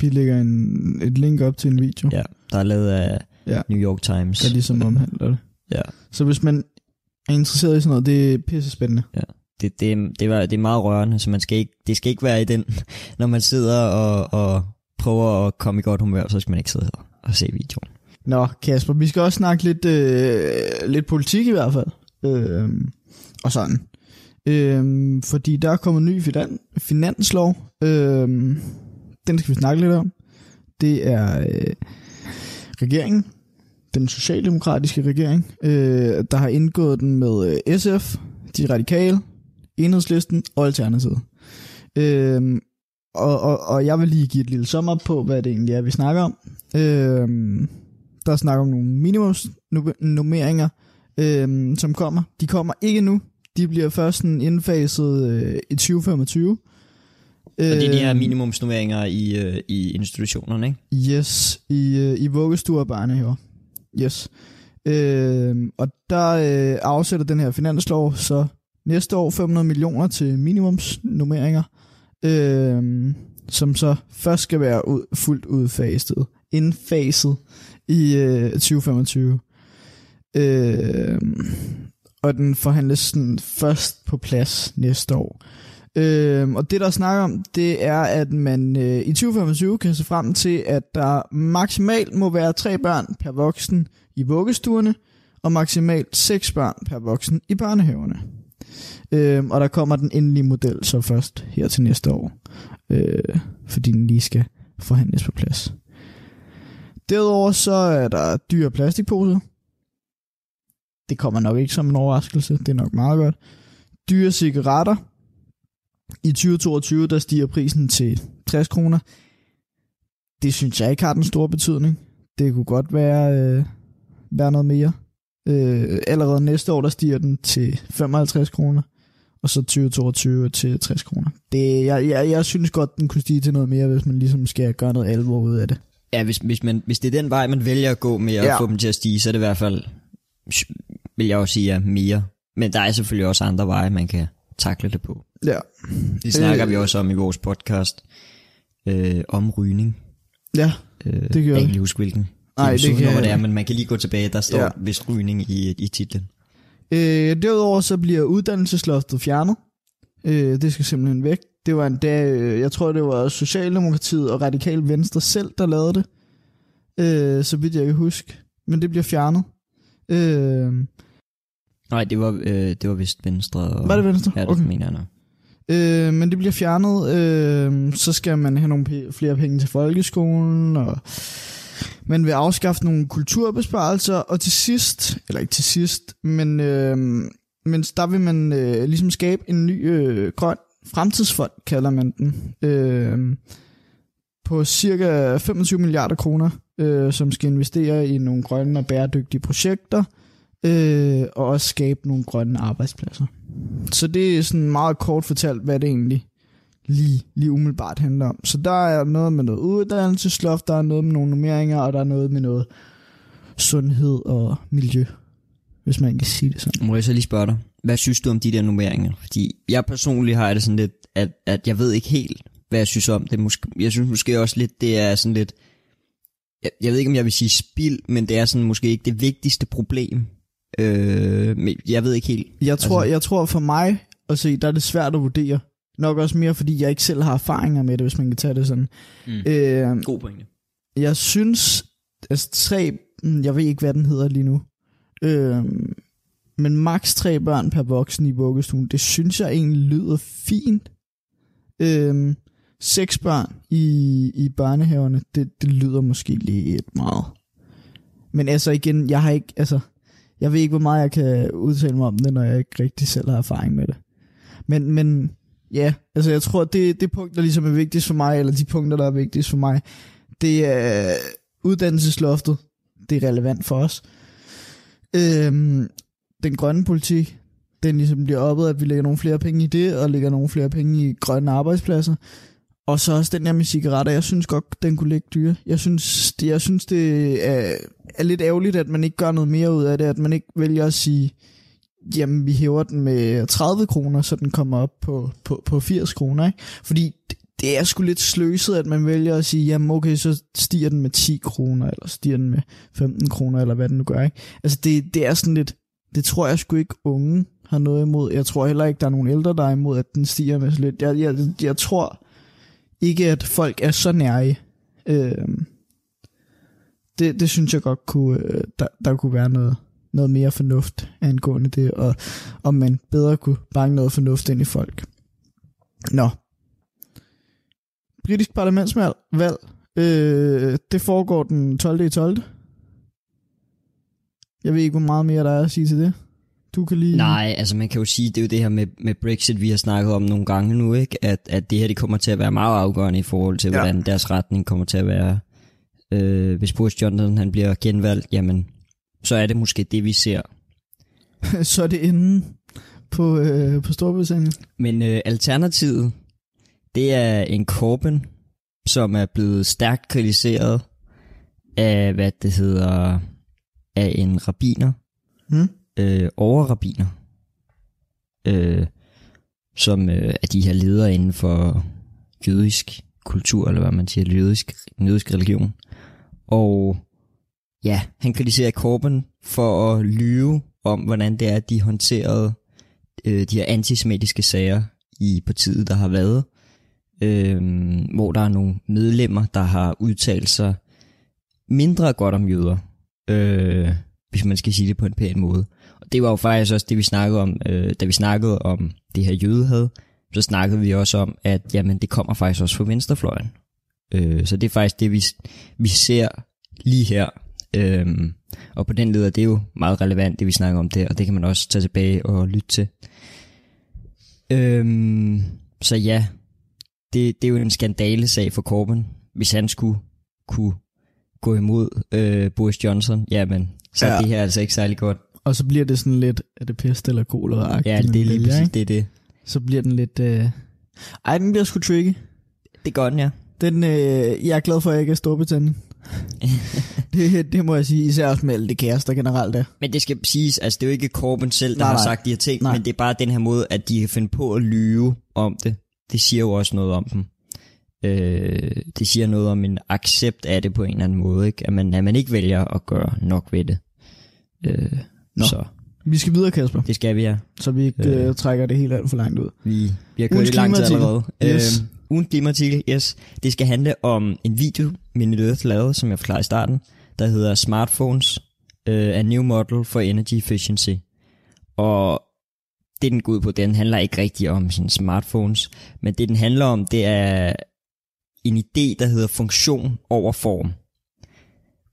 Vi lægger en, et link op til en video, ja, der er lavet af Ja. New York Times. der ligesom omhandler det. Ja. Så hvis man er interesseret i sådan noget, det er pisse spændende. Det, det, det, var, det er meget rørende, så man skal ikke, det skal ikke være i den, når man sidder og, og prøver at komme i godt humør, så skal man ikke sidde her og se videoen. Nå, Kasper, vi skal også snakke lidt, øh, lidt politik i hvert fald. Øh, og sådan. Øh, fordi der er kommet en ny finan- finanslov. Øh, den skal vi snakke lidt om. Det er øh, regeringen, den socialdemokratiske regering, øh, der har indgået den med øh, SF, de radikale, enhedslisten og Alternativet. Øh, og, og, og jeg vil lige give et lille sum op på, hvad det egentlig er, vi snakker om. Øh, der snakker om nogle minimumsnummeringer, øh, som kommer. De kommer ikke nu. De bliver først sådan indfaset øh, i 2025. Og det er de her Øhm, minimumsnummeringer i, øh, i institutionerne, ikke? Yes, i, øh, i vuggestuer og børnehaver. Yes. Øh, og der øh, afsætter den her finanslov så næste år 500 millioner til minimumsnummeringer, øh, som så først skal være ud, fuldt udfaset, indfaset i øh, 2025. Øh, og den forhandles sådan først på plads næste år. Øh, og det der snakker om, det er, at man øh, i 2025 kan se frem til, at der maksimalt må være tre børn per voksen i vuggestuerne, og maksimalt seks børn per voksen i børnehaverne. Øhm, og der kommer den endelige model så først her til næste år, øh, fordi den lige skal forhandles på plads. Derudover så er der dyre plastikposer. Det kommer nok ikke som en overraskelse, det er nok meget godt. Dyre cigaretter. I 2022 der stiger prisen til 60 kroner. Det synes jeg ikke har den store betydning. Det kunne godt være, øh, være noget mere. Øh, allerede næste år, der stiger den til 55 kroner, og så 2022 til 60 kroner. Det, jeg, jeg, jeg synes godt, den kunne stige til noget mere, hvis man ligesom skal gøre noget alvor ud af det. Ja, hvis, hvis, man, hvis det er den vej, man vælger at gå med at Ja. få dem til at stige, så er det i hvert fald, vil jeg også sige, ja, mere. Men der er selvfølgelig også andre veje, man kan takle det på. Ja. Det snakker Øh. vi også om i vores podcast øh, om rygning. Ja, Øh, Det gør jeg kan vi. ikke huske, hvilken Nej, det kan nummer det er, men man kan lige gå tilbage, der står Ja. vist rygning i, i titlen. Øh, derudover så bliver uddannelsesloftet fjernet. Øh, det skal simpelthen væk. Det var en dag, øh, jeg tror det var Socialdemokratiet og Radikal Venstre selv, der lavede det. Øh, så vidt jeg kan huske. Men det bliver fjernet. Øh, Nej, det var, øh, det var vist Venstre. Og, var det Venstre? Ja, det okay. mener jeg nok. Øh, men det bliver fjernet. Øh, så skal man have nogle p- flere penge til folkeskolen, og man vil afskaffe nogle kulturbesparelser, og til sidst, eller ikke til sidst, men, øh, men der vil man øh, ligesom skabe en ny øh, grøn fremtidsfond, kalder man den, øh, på cirka 25 milliarder kroner, øh, som skal investere i nogle grønne og bæredygtige projekter, øh, og også skabe nogle grønne arbejdspladser. Så det er sådan meget kort fortalt, hvad det egentlig lige, lige umiddelbart handler om. Så der er noget med noget uddannelsesloft, der er noget med nogle nummeringer, og der er noget med noget sundhed og miljø, hvis man kan sige det sådan. Må jeg så lige spørge dig, hvad synes du om de der nummeringer? Fordi jeg personligt har det sådan lidt, at, at jeg ved ikke helt, hvad jeg synes om det. Måske, jeg synes måske også lidt, det er sådan lidt, jeg, jeg ved ikke, om jeg vil sige spild, men det er sådan måske ikke det vigtigste problem. Øh, men jeg ved ikke helt. Jeg tror, Altså- jeg tror for mig at se, der er det svært at vurdere. Nok også mere, fordi jeg ikke selv har erfaringer med det, hvis man kan tage det sådan. Mm. Øh, God pointe. Jeg synes, altså tre, mm, jeg ved ikke, hvad den hedder lige nu, øhm, men maks tre børn per voksen i vuggestuen, det synes jeg egentlig lyder fint. Øhm, seks børn i, i børnehaverne, det, det lyder måske lidt meget. Men altså igen, jeg har ikke, altså, jeg ved ikke, hvor meget jeg kan udtale mig om det, når jeg ikke rigtig selv har erfaring med det. Men, men ja, altså jeg tror, det, det punkt, der ligesom er vigtigst for mig, eller de punkter, der er vigtigst for mig, det er uddannelsesloftet. Det er relevant for os. Øhm, den grønne politik, den ligesom bliver oppet, at vi lægger nogle flere penge i det, og lægger nogle flere penge i grønne arbejdspladser. Og så også den der med cigaretter, jeg synes godt, den kunne ligge dyre. Jeg synes, det, jeg synes, det er, er lidt ærgerligt, at man ikke gør noget mere ud af det, at man ikke vælger at sige, jamen vi hæver den med 30 kroner, så den kommer op på, på, på 80 kroner. Ikke? Fordi det, det er sgu lidt sløset, at man vælger at sige, jamen okay, så stiger den med 10 kroner, eller stiger den med 15 kroner, eller hvad den nu gør. Ikke? Altså det, det er sådan lidt, det tror jeg sgu ikke unge har noget imod. Jeg tror heller ikke, der er nogen ældre, der er imod, at den stiger med så lidt. Jeg, jeg, jeg tror ikke, at folk er så nære. Øh, det, det synes jeg godt kunne, øh, der, der kunne være noget, noget mere fornuft angående det, og om man bedre kunne banke noget fornuft ind i folk. Nå. Britisk parlamentsvalg, valg, øh, det foregår den 12. i 12. Jeg ved ikke, hvor meget mere der er at sige til det. Du kan lige... Nej, altså man kan jo sige, det er jo det her med, med Brexit, vi har snakket om nogle gange nu, ikke? At, at det her det kommer til at være meget afgørende i forhold til, Ja. hvordan deres retning kommer til at være. Øh, hvis Boris Johnson han bliver genvalgt, jamen, så er det måske det, vi ser. så er det inde på, øh, på Storbritannien. Men øh, alternativet, det er en Corbyn, som er blevet stærkt kritiseret af, hvad det hedder, af en rabiner, Hmm? øh, overrabiner, øh, som øh, er de her ledere inden for jødisk kultur, eller hvad man siger, jødisk, jødisk religion. Og ja, han kritiserer Corbyn for at lyve om, hvordan det er, at de håndterede øh, de her antisemitiske sager i partiet, der har været, øh, hvor der er nogle medlemmer, der har udtalt sig mindre godt om jøder, øh, hvis man skal sige det på en pæn måde. Og det var jo faktisk også det, vi snakkede om, øh, da vi snakkede om det her jødehed, så snakkede vi også om, at jamen, det kommer faktisk også fra venstrefløjen. Øh, så det er faktisk det, vi, vi ser lige her. Øh, og på den leder, det er jo meget relevant, det vi snakker om der, og det kan man også tage tilbage og lytte til. Øh, så ja, det, det er jo en skandalesag for Corbyn, hvis han skulle kunne gå imod øh, Boris Johnson, jamen, så ja. er det her altså ikke særlig godt. Og så bliver det sådan lidt, er det pest eller kolera? Ja, det er lige præcis ikke? det, er det. Så bliver den lidt... Øh... Ej, den bliver sgu tricky. Det gør den, ja. Den, øh, jeg er glad for, at jeg ikke er Storbritannien. Det, det må jeg sige, især også med alle de kærester generelt er. Men det skal siges, altså det er jo ikke Corbyn selv, der nej, har sagt de her ting, nej. men det er bare den her måde, at de kan finde på at lyve om det. Det siger jo også noget om dem. Øh, det siger noget om en accept af det på en eller anden måde, ikke? At, man, at man ikke vælger at gøre nok ved det. Øh, Nå. Så. Vi skal videre, Kasper. Det skal vi, ja. Så vi ikke øh, trækker det helt alt for langt ud. Vi, vi har kørt det langt allerede. Yes. Øh, ugen klimaartikel, yes. Det skal handle om en video, min Earth lavede, som jeg forklarede i starten, der hedder Smartphones, uh, øh, a new model for energy efficiency. Og det den går ud på, den handler ikke rigtig om sådan smartphones, men det den handler om, det er en idé, der hedder funktion over form.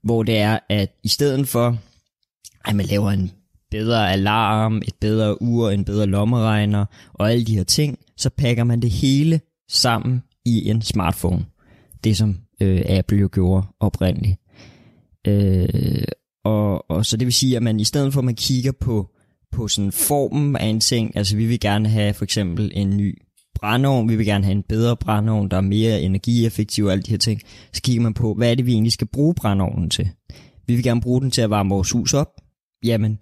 Hvor det er, at i stedet for, at man laver en bedre alarm, et bedre ur, en bedre lommeregner og alle de her ting, så pakker man det hele sammen i en smartphone. Det som øh, Apple jo gjorde oprindeligt. Øh, og, og så det vil sige, at man i stedet for at man kigger på, på sådan formen af en ting, altså vi vil gerne have for eksempel en ny brændeovn, vi vil gerne have en bedre brændeovn, der er mere energieffektiv og alle de her ting, så kigger man på, hvad er det, vi egentlig skal bruge brændeovnen til. Vi vil gerne bruge den til at varme vores hus op. Jamen,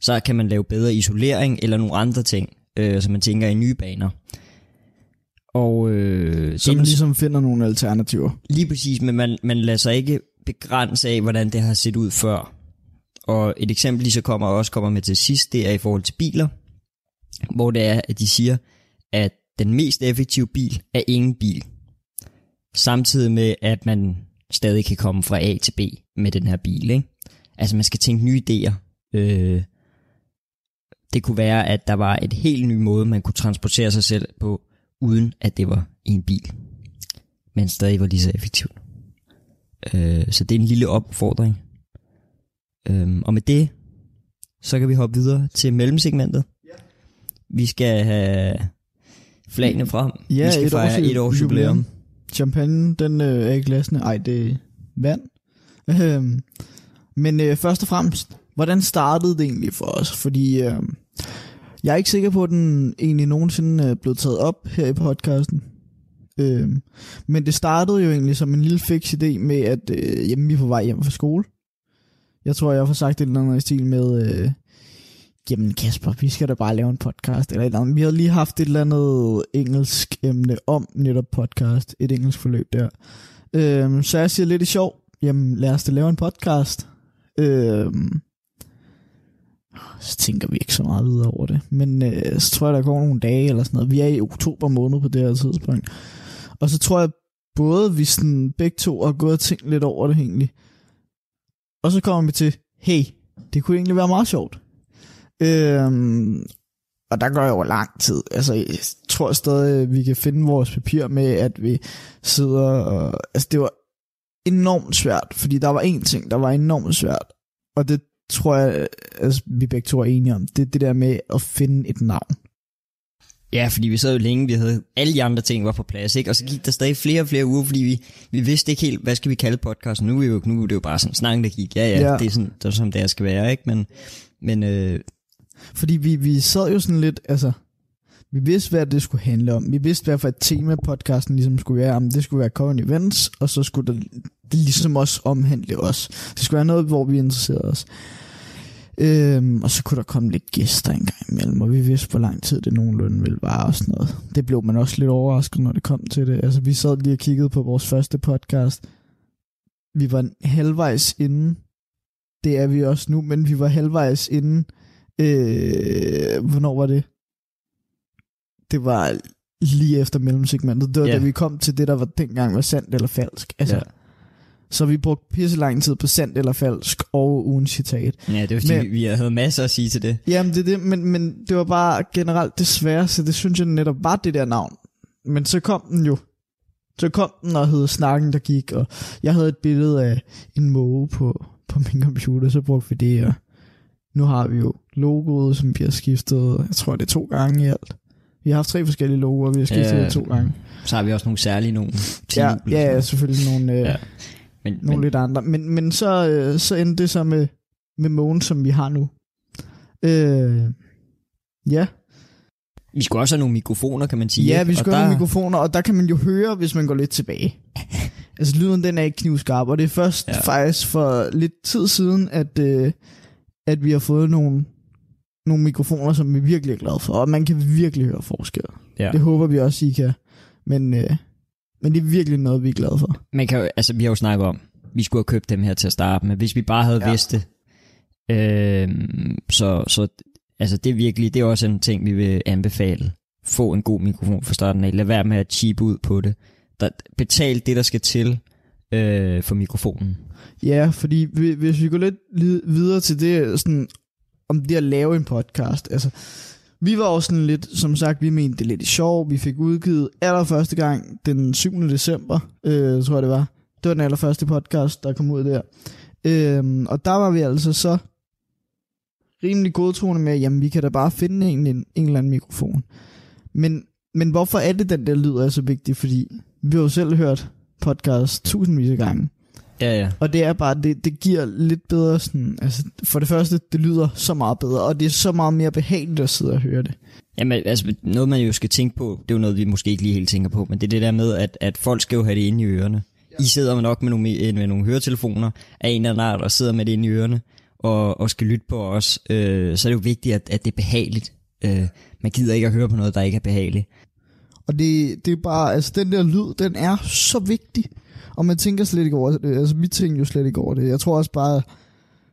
så kan man lave bedre isolering eller nogle andre ting, øh, så man tænker i nye baner. Og, øh, så man ligesom finder nogle alternativer. Lige præcis, men man, man lader sig ikke begrænse af, hvordan det har set ud før. Og et eksempel, de så kommer også kommer med til sidst, det er i forhold til biler, hvor det er, at de siger, at den mest effektive bil er ingen bil. Samtidig med, at man stadig kan komme fra A til B med den her bil. Ikke? Altså man skal tænke nye idéer. Øh, det kunne være, at der var et helt ny måde, man kunne transportere sig selv på, uden at det var i en bil. Men stadig var lige så effektivt. Øh, så det er en lille opfordring. Øh, og med det, så kan vi hoppe videre til mellemsegmentet. Vi skal have flagene frem. Ja, vi skal et fejre års et års jubilæum. Champagne, den øh, er i glasene. Ej, det er vand. Øhm, men øh, først og fremmest, hvordan startede det egentlig for os? Fordi øh, jeg er ikke sikker på, at den egentlig nogensinde øh, er blevet taget op her i podcasten. Øh, men det startede jo egentlig som en lille fix idé med, at øh, jamen, vi er på vej hjem fra skole. Jeg tror, jeg har sagt et eller andet i stil med, øh, jamen Kasper, vi skal da bare lave en podcast. Eller et eller andet. Vi havde lige haft et eller andet engelsk emne om netop podcast. Et engelsk forløb der. Øh, så jeg siger lidt i sjov, jamen lad os da lave en podcast. Øh, så tænker vi ikke så meget videre over det. Men øh, så tror jeg, der går nogle dage eller sådan noget. Vi er i oktober måned på det her tidspunkt. Og så tror jeg både, vi sådan begge to har gået og tænkt lidt over det egentlig. Og så kommer vi til, hey, det kunne egentlig være meget sjovt. Øhm, og der går jo lang tid. Altså, jeg tror stadig, vi kan finde vores papir med, at vi sidder og... Altså, det var enormt svært, fordi der var en ting, der var enormt svært. Og det tror jeg, altså, vi begge to er enige om. Det det der med at finde et navn. Ja, fordi vi sad jo længe, vi havde alle de andre ting var på plads, ikke? Og så gik der stadig flere og flere uger, fordi vi, vi vidste ikke helt, hvad skal vi kalde podcasten. Nu er, vi jo, nu er det jo bare sådan snakken, der gik. Ja, ja, ja. det er sådan, det er som det skal være, ikke? Men, men øh... Fordi vi, vi sad jo sådan lidt, altså, vi vidste, hvad det skulle handle om. Vi vidste, hvad for et tema podcasten ligesom skulle være. Om det skulle være current events, og så skulle det, det ligesom også omhandle os. Det skulle være noget, hvor vi interesserede os. Øhm, og så kunne der komme lidt gæster en gang imellem, og vi vidste, hvor lang tid det nogenlunde ville vare og sådan noget. Det blev man også lidt overrasket, når det kom til det. Altså, vi sad lige og kiggede på vores første podcast. Vi var halvvejs inden. Det er vi også nu, men vi var halvvejs inden. Øh, hvornår var det? Det var lige efter mellemsegmentet. Det var Ja. da vi kom til det, der var dengang var sandt eller falsk. Altså, Ja. Så vi brugte pisse lang tid på sandt eller falsk og ugen citat. Ja, det var fordi, Men- vi havde masser at sige til det. Jamen, det er det, men, men det var bare generelt det sværeste. Det synes jeg netop var det der navn. Men så kom den jo. Så kom den og hed Snakken, der gik, og jeg havde et billede af en måge på, på min computer, så brugte vi det, og nu har vi jo logoet, som vi har skiftet, jeg tror det er to gange i alt. Vi har haft tre forskellige logoer, vi har skiftet det to gange. Så har vi også nogle særlige nogle. Ja, ja, ja, selvfølgelig nogle, øh, Ja. Men, nogle men lidt andre. Men, men så, øh, så endte det så med, med mågen, som vi har nu. Øh, ja, vi skulle også have nogle mikrofoner, kan man sige. Ja, vi skal have nogle mikrofoner, og der kan man jo høre, hvis man går lidt tilbage. altså lyden den er ikke knivskarp, og det er først ja. faktisk for lidt tid siden, at, øh, at vi har fået nogle, nogle mikrofoner, som vi virkelig er glade for, og man kan virkelig høre forskel. Ja. Det håber vi også, I kan. Men, øh, men det er virkelig noget, vi er glade for. Man kan jo, altså, vi har jo snakket om, vi skulle have købt dem her til at starte med. Hvis vi bare havde Ja. vidst det. Øh, så, så altså, det er virkelig, det er også en ting, vi vil anbefale. Få en god mikrofon fra starten af. Lad være med at cheap ud på det. Der, betal det, der skal til øh, for mikrofonen. Ja, fordi vi- hvis vi går lidt li- videre til det, sådan, om det at lave en podcast, altså, vi var også sådan lidt, som sagt, vi mente det lidt i sjov, vi fik udgivet allerførste gang den 7. december, øh, tror jeg det var, det var den allerførste podcast, der kom ud der, øh, og der var vi altså så rimelig godtroende med, jamen vi kan da bare finde en, en, en eller anden mikrofon, men, men hvorfor er det, den der lyd er så vigtig, fordi vi har jo selv hørt podcast tusindvis af gange, Ja, ja. og det er bare, det, det giver lidt bedre sådan, altså for det første, det lyder så meget bedre, og det er så meget mere behageligt at sidde og høre det. Jamen, altså, noget man jo skal tænke på, det er jo noget, vi måske ikke lige helt tænker på, men det er det der med, at, at folk skal jo have det inde i ørerne. I sidder nok med nogle, med nogle høretelefoner af en eller anden art, og sidder med det inde i ørerne, og, og skal lytte på os. Øh, så er det jo vigtigt, at, at det er behageligt. Øh, man gider ikke at høre på noget, der ikke er behageligt. Og det, det er bare, altså den der lyd, den er så vigtig, og man tænker slet ikke over det, altså vi tænker jo slet ikke over det. Jeg tror også bare,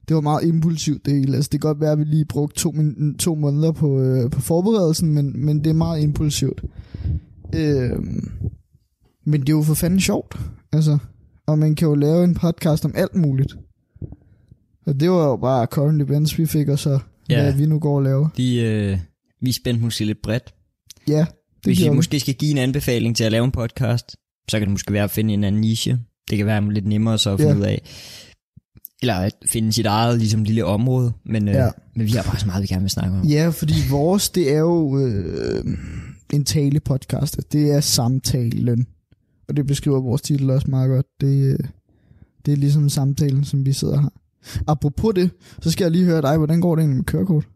det var meget impulsivt det hele. Altså det kan godt være, at vi lige brugte to, min, to måneder på, øh, på forberedelsen, men, men det er meget impulsivt. Øh, men det er jo for fanden sjovt, altså. Og man kan jo lave en podcast om alt muligt. Og det var jo bare current events, vi fik, og så Ja. hvad vi nu går og laver. Vi, øh, vi spændte måske lidt bredt. Ja, det Hvis I måske skal give en anbefaling til at lave en podcast, så kan det måske være at finde en anden niche. Det kan være lidt nemmere så at finde Ja. ud af. Eller at finde sit eget ligesom, lille område. Men, øh, Ja. men vi har bare så meget, vi gerne vil snakke om. Ja, fordi vores, det er jo øh, en tale-podcast. Det er samtalen. Og det beskriver vores titel også meget godt. Det, øh, det er ligesom samtalen, som vi sidder her. Apropos det, så skal jeg lige høre dig. Hvordan går det egentlig med kørekort?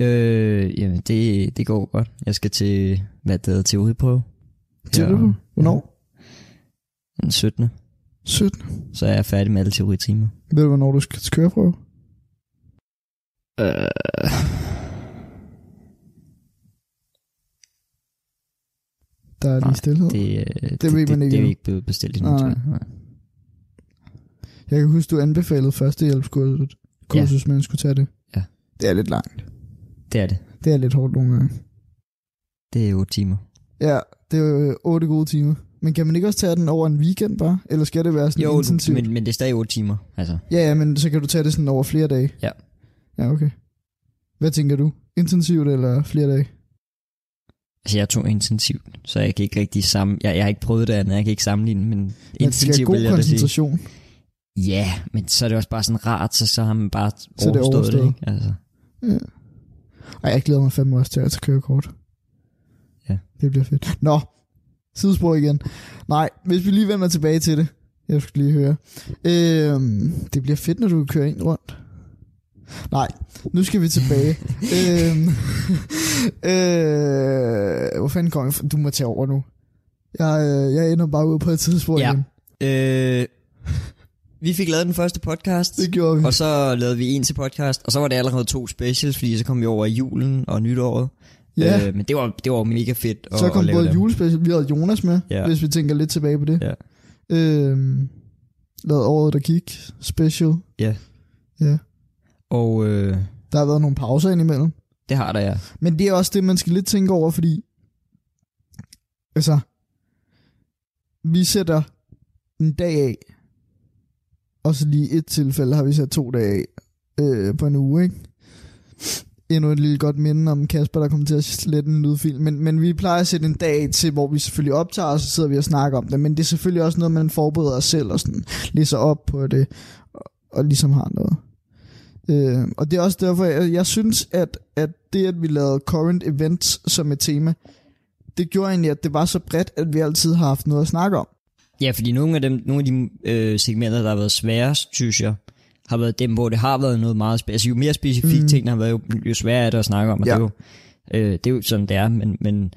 Øh, jamen, det, det går godt. Jeg skal til, hvad det hedder, teoriprøve. Til Ja. du? Hvornår? Den 17. 17. Så er jeg færdig med alle teoritimer. Ved du, hvornår du skal til køreprøve? Øh, Der er lige stillhed. det, øh, det, ved man det, ikke det, er ikke blevet bestilt endnu. Nej, tror jeg. Nej. Jeg kan huske, du anbefalede førstehjælpskurset, kursus, ja. man skulle tage det. Ja. Det er lidt langt. Det er det. Det er lidt hårdt nogle gange. Det er 8 timer. Ja, det er jo otte gode timer. Men kan man ikke også tage den over en weekend bare? Eller skal det være sådan Jo, intensivt? men, men det er stadig 8 timer. Altså, Ja, ja, men så kan du tage det sådan over flere dage. Ja. Ja, okay. Hvad tænker du? Intensivt eller flere dage? altså jeg tog intensivt, så jeg kan ikke rigtig sammen... Jeg, jeg har ikke prøvet det andet, jeg kan ikke sammenligne, men have intensivt vil jeg da sige. koncentration. Ja, men så er det også bare sådan rart, så, så har man bare Så er det overstået det, overstået. ikke? Altså, Ja. Ej, jeg glæder mig fandme også til at tage kørekort. Ja. Det bliver fedt. Nå, sidespor igen. Nej, hvis vi lige vender tilbage til det. Jeg skal lige høre. Øhm, det bliver fedt, når du kan køre ind rundt. Nej, nu skal vi tilbage. øhm, øh, hvor fanden kom jeg fra? Du må tage over nu. Jeg, øh, jeg ender bare ud på et tidsspor Ja. igen. øh, vi fik lavet den første podcast, Det gjorde vi. og så lavede vi en til podcast, og så var det allerede to specials, fordi så kom vi over i julen og nytåret. Ja. Øh, men det var, det var mega fedt at, Så kom at lave både dem. julespecial, vi havde Jonas med, Ja. hvis vi tænker lidt tilbage på det. Ja. Øhm, lavede året, der gik, special. Ja. Ja. Og øh, Der har været nogle pauser indimellem. det har der, ja. Men det er også det, man skal lidt tænke over, fordi altså, vi sætter en dag af Og så lige et tilfælde har vi sat to dage af øh, på en uge, ikke? Endnu et lille godt minde om Kasper, der kommer til at slette en lydfil. Men, men vi plejer at sætte en dag til, hvor vi selvfølgelig optager, og så sidder vi og snakker om det. Men det er selvfølgelig også noget, man forbereder sig selv og sådan læser op på det, og, og ligesom har noget. Øh, og det er også derfor, jeg, jeg synes, at, at det, at vi lavede current events som et tema, det gjorde egentlig, at det var så bredt, at vi altid har haft noget at snakke om. Ja, fordi nogle af, dem, nogle af de øh, segmenter, der har været sværest, synes jeg, har været dem, hvor det har været noget meget specifikt. Altså, jo mere specifikt mm. ting der har været, jo, jo sværere er det at snakke om, og Ja. det, er jo, øh, det er jo sådan, det er, men, men,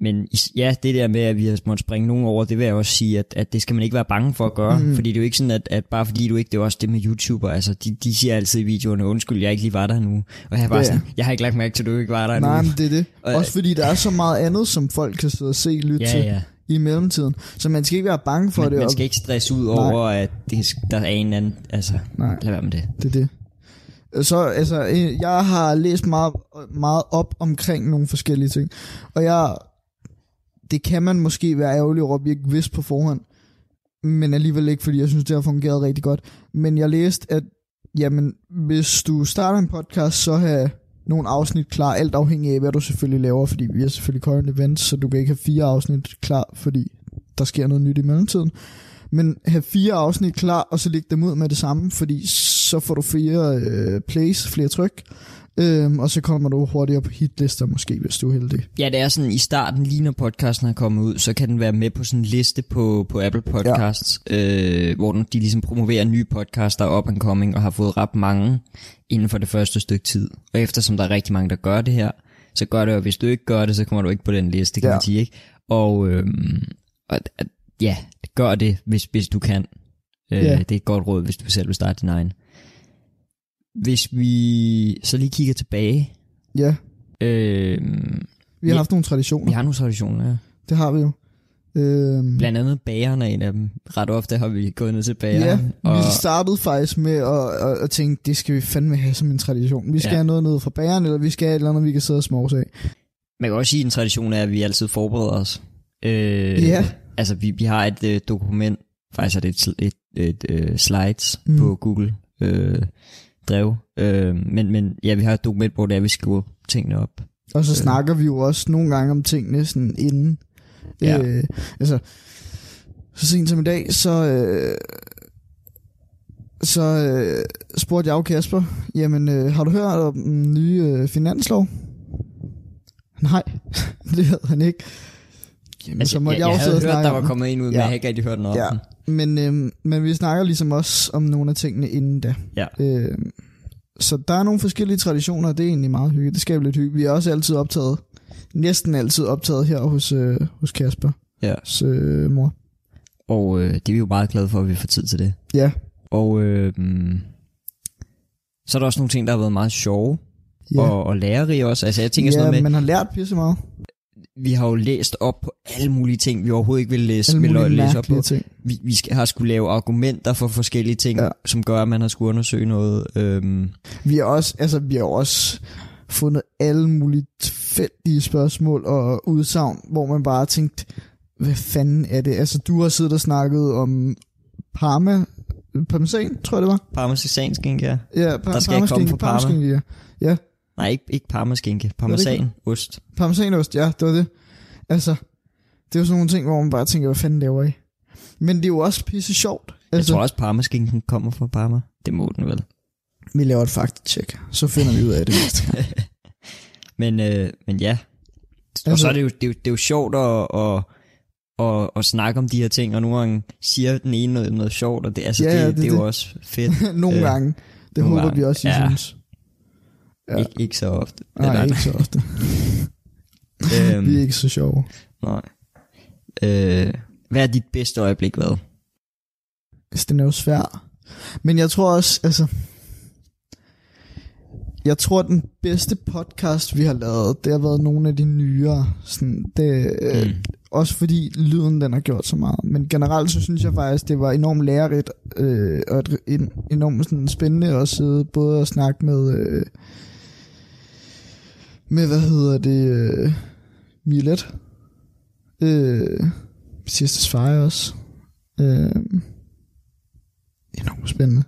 men ja, det der med, at vi har måttet springe nogen over, det vil jeg også sige, at, at det skal man ikke være bange for at gøre, Mm. fordi det er jo ikke sådan, at, at bare fordi du ikke, det er også det med YouTuber, altså de, de siger altid i videoerne, undskyld, jeg ikke lige var der nu, og jeg er bare Ja. sådan, jeg har ikke lagt mærke til, at du ikke var der Nej, nu. men det er det. Og- Også fordi der er så meget andet, som folk kan sidde og se lytte Ja, til ja. I mellemtiden. Så man skal ikke være bange for Man, det. man og- skal ikke stresse ud over, at det, der er en anden, altså, Nej. lad være med det. Det er det. Så altså, øh, jeg har læst meget, meget op omkring nogle forskellige ting. Og jeg, det kan man måske være ærgerlig over, at vi ikke vidste på forhånd. Men alligevel ikke, fordi jeg synes, det har fungeret rigtig godt. Men jeg læste, at jamen, hvis du starter en podcast, så have nogle afsnit klar, alt afhængig af, hvad du selvfølgelig laver, fordi vi er selvfølgelig current events, så du kan ikke have fire afsnit klar, fordi der sker noget nyt i mellemtiden. Men have fire afsnit klar, og så lægge dem ud med det samme, fordi så får du flere øh, plays, flere tryk, øhm, og så kommer du hurtigere på hitlister måske, hvis du er heldig. Ja, det er sådan, i starten, lige når podcasten er kommet ud, så kan den være med på sådan en liste på, på Apple Podcasts, ja. øh, hvor de ligesom promoverer nye podcasts, der er up and coming, og har fået ret mange inden for det første stykke tid. Og eftersom der er rigtig mange, der gør det her, så gør det, og hvis du ikke gør det, så kommer du ikke på den liste, kan Ja. man sige, ikke? Og, øhm, og ja, gør det, hvis, hvis du kan. Øh, Ja. Det er et godt råd, hvis du selv vil starte din egen. Hvis vi så lige kigger tilbage, Ja, øh, vi har Ja. haft nogle traditioner. vi har nogle traditioner, ja. Det har vi jo. Øhm, Blandt andet bageren er en af dem. Ret ofte har vi gået ned til bageren. Ja, og, vi startede faktisk med at, at, at tænke, det skal vi fandme have som en tradition. Vi skal Ja. have noget ned fra bageren, eller vi skal have et eller andet, vi kan sidde og småse af. man kan også sige, at en tradition er, at vi altid forbereder os. Øh, Ja. Altså, vi, vi har et øh, dokument, faktisk er det et, et, et, et slides Mm. mm. på Google øh, drev. Øh, men, men ja, vi har et dokument, hvor det er, vi skriver tingene op. Og så Øh. snakker vi jo også nogle gange om tingene sådan inden. Ja. Øh, altså, så sent som i dag, så, øh, så øh, spurgte jeg jo Kasper, jamen øh, har du hørt om den nye øh, finanslov? Nej, det havde han ikke. Jamen, altså, så måtte jeg, jeg, jeg havde hørt, der var kommet en ud, men Ja. jeg har ikke rigtig hørt noget Ja. om den. Men, øhm, men vi snakker ligesom også om nogle af tingene inden da. Ja. Øhm, så der er nogle forskellige traditioner, og det er egentlig meget hyggeligt. Det skaber lidt hygge. Vi er også altid optaget, næsten altid optaget her hos, øh, hos Kasper, Ja. hos øh, mor. Og øh, det er vi jo meget glade for, at vi får tid til det. Ja, Og øh, mm, så er der også nogle ting, der har været meget sjove ja. og, og lærerige også. Altså jeg tænker sådan ja noget med, man har lært pisse meget. Vi har jo læst op på alle mulige ting, vi overhovedet ikke vil læse, Alle vil læse op på. ting. Vi, vi skal, har skulle lave argumenter for forskellige ting, Ja. som gør, at man har skulle undersøge noget. Øhm, Vi har også, altså, vi har også fundet alle mulige tilfældige spørgsmål og udsagn, hvor man bare tænkt, hvad fanden er det? Altså, du har siddet og snakket om Parma, Parmesan, tror jeg det var. parmesanskinke, ja. Ja, par- Der skal ikke komme fra Parma. ja. Nej, ikke, ikke parmaskinke. Parmesan, ost. Parmesanost, ja, det var det. Altså, det er jo sådan nogle ting, hvor man bare tænker, hvad fanden laver I? Men det er jo også pisse sjovt. Jeg Altså, tror også, parmaskinken kommer fra Parma. Det må den vel. vi laver et faktatjek, så finder vi ud af det næste gang. Men, øh, men ja. Og Altså- så er det jo, det er jo, det er jo sjovt at, at, at, at snakke om de her ting, og nogle gange siger den ene noget, noget sjovt, og det, altså, Ja, det, det, det- det, er jo også fedt. nogle Øh, gange. Det nogle håber gange. vi også, I Ja. synes. Ja. Ja. Ikke, så ofte. Nej, Eller- ikke så ofte. Øhm, Vi er ikke så sjove. Nej. Øh, hvad er dit bedste øjeblik været? Altså, den er jo svær. Men jeg tror også, altså... Jeg tror, den bedste podcast, vi har lavet, det har været nogle af de nyere. Sådan, det, mm. Mm. Også fordi lyden, den har gjort så meget. Men generelt, så synes jeg faktisk, det var enormt lærerigt, øh, og et, en, enormt sådan, spændende at sidde både og snakke med... Øh, med, hvad hedder det... Øh, Milet. Øh, Sisters Fire også. Øh, enormt spændende.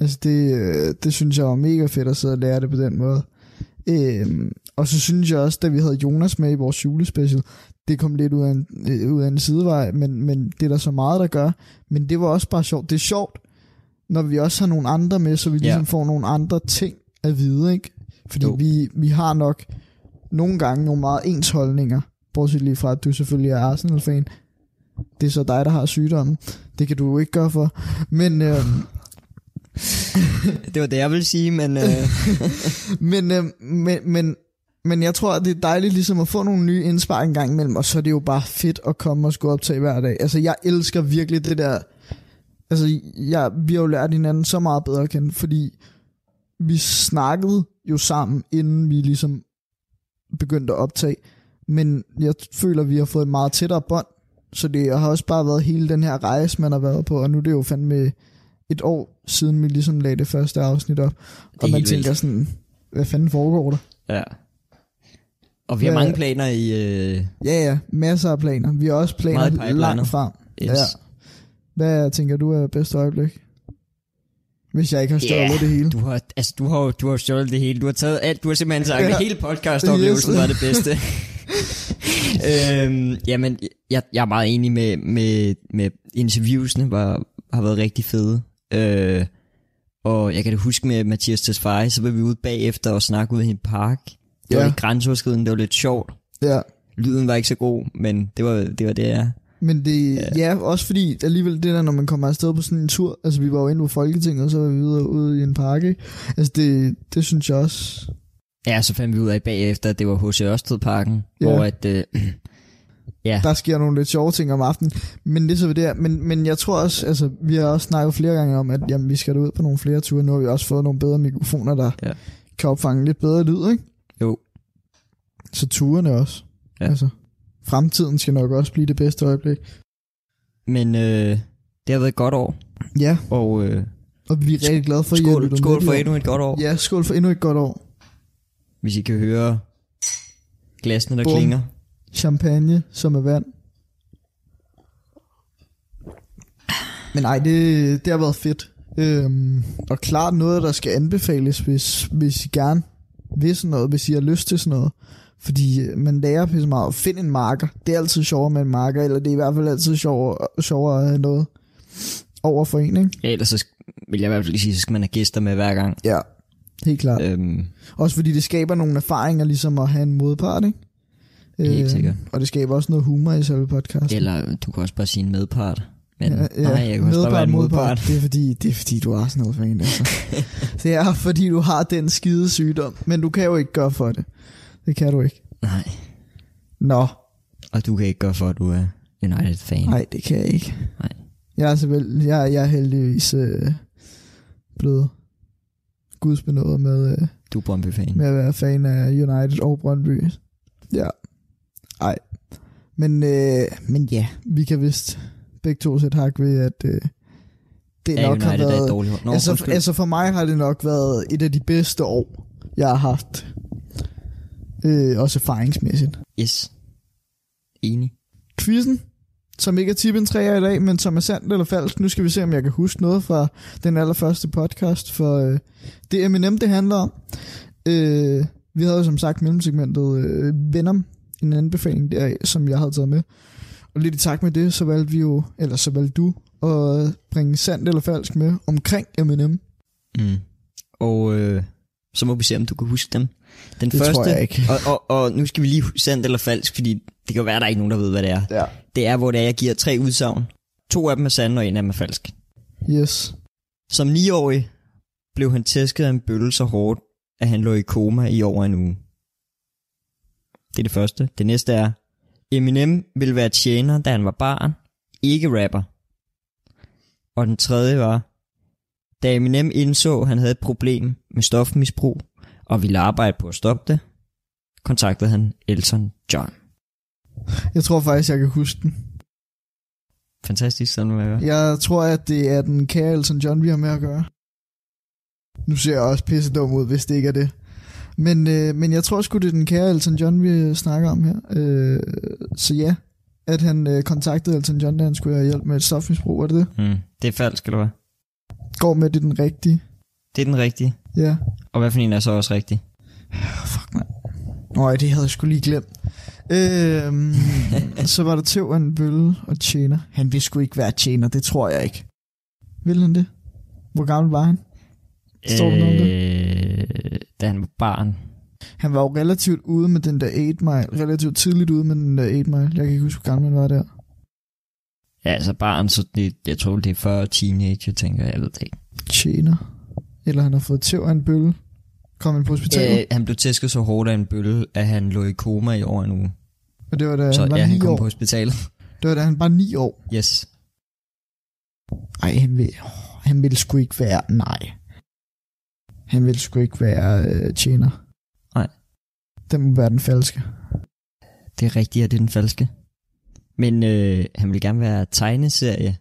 Altså det, øh, det synes jeg var mega fedt at sidde og lære det på den måde. Øhm, og så synes jeg også, da vi havde Jonas med i vores julespecial, det kom lidt ud af en, øh, ud af en sidevej, men, men det er der så meget, der gør. Men det var også bare sjovt. Det er sjovt, når vi også har nogle andre med, så vi ligesom får nogle andre ting at vide, ikke? Fordi Jo. vi, vi har nok nogle gange nogle meget ens holdninger, bortset lige fra, at du selvfølgelig er Arsenal-fan. Det er så dig, der har sygdommen. Det kan du jo ikke gøre for. Men, øh, Det var det, jeg ville sige, men... Øh, men, øh, men, men, men jeg tror, at det er dejligt ligesom at få nogle nye indspark en gang imellem, og så er det jo bare fedt at komme og skulle optage hver dag. Altså, jeg elsker virkelig det der... Altså, jeg, vi har jo lært hinanden så meget bedre at kende, fordi vi snakkede jo sammen, inden vi ligesom begyndte at optage. Men jeg føler, vi har fået et meget tættere bånd. Så det har også bare været hele den her rejse, man har været på, og nu er det jo fandme et år siden, vi ligesom lagde det første afsnit op. Og man tænker vildt. sådan, hvad fanden foregår der? ja. Og vi har Hvad- mange planer i... Øh, Ja, ja, masser af planer. Vi har også planer langt frem. yes. Ja. Hvad tænker du er bedste øjeblik? Hvis jeg ikke har stjålet Ja. det hele. Du har, altså, du har, du har stjålet det hele. Du har taget alt. Du har simpelthen sagt, Ja. at hele podcast-oplevelsen Yes. var det bedste. øhm, jamen, jeg, jeg er meget enig med, med, med interviewsene, var, har været rigtig fede. Øh, og jeg kan da huske med Mathias Tesfaye, så var vi ude bagefter og snakke ude i en park. Det var Ja. lidt grænseoverskridende, det var lidt sjovt. Ja. Lyden var ikke så god, men det var det, var det ja. Men det, ja. ja, også fordi alligevel det der, når man kommer afsted på sådan en tur, altså vi var jo inde på Folketinget, og så var vi ude, ude i en park, ikke? Altså det, det synes jeg også, Ja, så fandt vi ud af bagefter, at det var H.C. Ørstedparken, Ja. hvor at, øh, ja, der sker nogle lidt sjove ting om aftenen, men det er så ved det her. Men, men jeg tror også, altså vi har også snakket flere gange om, at jamen, vi skal ud på nogle flere ture, nu har vi også fået nogle bedre mikrofoner, der Ja. kan opfange lidt bedre lyd, ikke? Jo. Så turene også. Ja. Altså, fremtiden skal nok også blive det bedste øjeblik. men øh, det har været et godt år, Ja, og øh, og vi er rigtig glade for, at I skål, skål for endnu et godt år. Ja, skål for endnu et godt år. Hvis I kan høre glasene, der Bum. klinger. Champagne, som er vand. Men nej, det, det har været fedt. Øhm, og klart noget, der skal anbefales, hvis, hvis I gerne vil sådan noget, hvis I har lyst til sådan noget. Fordi øh, man lærer pisse meget at finde en marker. Det er altid sjovere med en marker, eller det er i hvert fald altid sjovere, sjovere at have noget over for en, ikke? Ja, ellers så vil jeg i hvert fald lige sige, så skal man have gæster med hver gang. Ja, helt klart. Øhm, Også fordi det skaber nogle erfaringer, ligesom at have en modpart, ikke? Helt sikkert. Og det skaber også noget humor i selve podcasten. eller du kan også bare sige en medpart. Men ja, ja, nej, jeg kan også bare en modpart. Det er fordi, det er fordi du er sådan noget fan, altså. det er fordi, du har den skide sygdom. Men du kan jo ikke gøre for det. Det kan du ikke. Nej, Nå, og du kan ikke gøre for, at du er United-fan. nej, det kan jeg ikke. Nej. Jeg er, selvfølgelig, jeg, jeg er heldigvis øh, blevet gudsbenået med, øh, Du er Brøndby-fan. med at være fan af United og Brøndby. Ja. Ej. Men, øh, men ja, vi kan vist begge to sætte hak ved, at øh, det Ja, nok United har er et været... dårligt hold. Nå, altså, undskyld. altså for mig har det nok været et af de bedste år, jeg har haft. Øh, også erfaringsmæssigt. Yes. Enig. Quizzen, som ikke er tippen 3 i dag, men som er sandt eller falsk. Nu skal vi se, om jeg kan huske noget fra den allerførste podcast, for øh, det er Eminem, det handler om. Øh, vi havde jo som sagt mellemsegmentet øh, Venom, en anbefaling der, som jeg havde taget med. Og lidt i takt med det, så valgte vi jo, eller så valgte du, at bringe sandt eller falsk med omkring Eminem. Mm. Og øh, så må vi se, om du kan huske dem. Den Det første, tror jeg ikke. Og, og, og nu skal vi lige sandt eller falsk, fordi det kan være, at der er ikke nogen, der ved, hvad det er. Ja. Det er, hvor det er, jeg giver tre udsagn. To af dem er sande, og en af dem er falsk. Yes. Som niårig blev han tæsket af en bølle så hårdt, at han lå i koma i over en uge. Det er det første. Det næste er, Eminem ville være tjener, da han var barn, ikke rapper. Og den tredje var, da Eminem indså, at han havde et problem med stofmisbrug, og ville arbejde på at stoppe det, kontaktede han Elton John. Jeg tror faktisk, jeg kan huske den. Fantastisk, sådan hvad jeg Jeg tror, at det er den kære Elton John, vi har med at gøre. Nu ser jeg også pisse dum ud, hvis det ikke er det. Men, øh, men jeg tror sgu, det er den kære Elton John, vi snakker om her. Øh, så ja, at han øh, kontaktede Elton John, da han skulle have hjælp med et stofmisbrug, var det det? Mm. Det er falsk, eller hvad? Går med, det er den rigtige. Det er den rigtige. Ja. Og hvad for en er så også rigtig? Fuck, mand. Nå, det havde jeg sgu lige glemt. Øhm, så var der Tøv en bølle og tjener. Han vil sgu ikke være tjener, det tror jeg ikke. Vil han det? Hvor gammel var han? Står der noget om Øh, da han var barn. Han var jo relativt ude med den der 8 mile. Relativt tidligt ude med den der 8 mile. Jeg kan ikke huske, hvor gammel han var der. Ja, altså barn, så det, jeg tror, det er før teenager, tænker jeg. Ved det ikke. Tjener. Eller han har fået tæv af en bølle. Kom han på hospitalet. Øh, han blev tæsket så hårdt af en bølle, at han lå i koma i over en uge. og det var da så han var ja, 9 han kom år. på hospitalet. Det var da han var 9 år. Yes. Ej, han vil, han vil sgu ikke være... Nej. Han vil sgu ikke være øh, tjener. Nej. Den må være den falske. Det er rigtigt, at det er den falske. Men øh, han vil gerne være tegneserie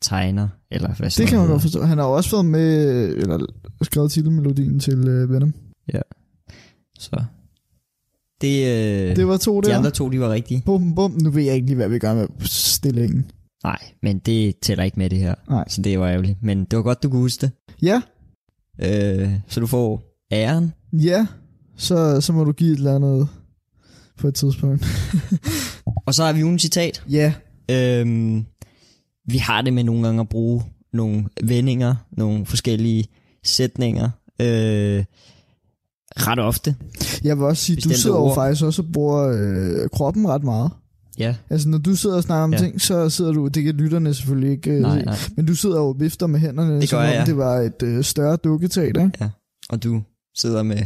tegner, eller hvad Det kan man godt forstå. Han har også været med, eller skrevet titelmelodien til øh, Venom. Så. Det, øh, Det var to de der. andre to, de var rigtige. Bum, bum. Nu ved jeg ikke lige, hvad vi gør med stillingen. Nej, men det tæller ikke med det her. Nej. Så det var ærgerligt. Men det var godt, du kunne huske det. Ja, Øh, så du får æren. ja. Så, så må du give et eller andet på et tidspunkt. Og så har vi ugen citat. Ja, Øhm, vi har det med nogle gange at bruge nogle vendinger, nogle forskellige sætninger. Øh, ret ofte. jeg vil også sige, du sidder jo ord. faktisk også og bruger øh, kroppen ret meget. Ja. Altså, når du sidder og snakker om Ja. ting, så sidder du, det kan lytterne selvfølgelig ikke øh, Nej, nej. men du sidder jo og vifter med hænderne, Det som om jeg. det var et øh, større dukketeater, ikke? Og du sidder med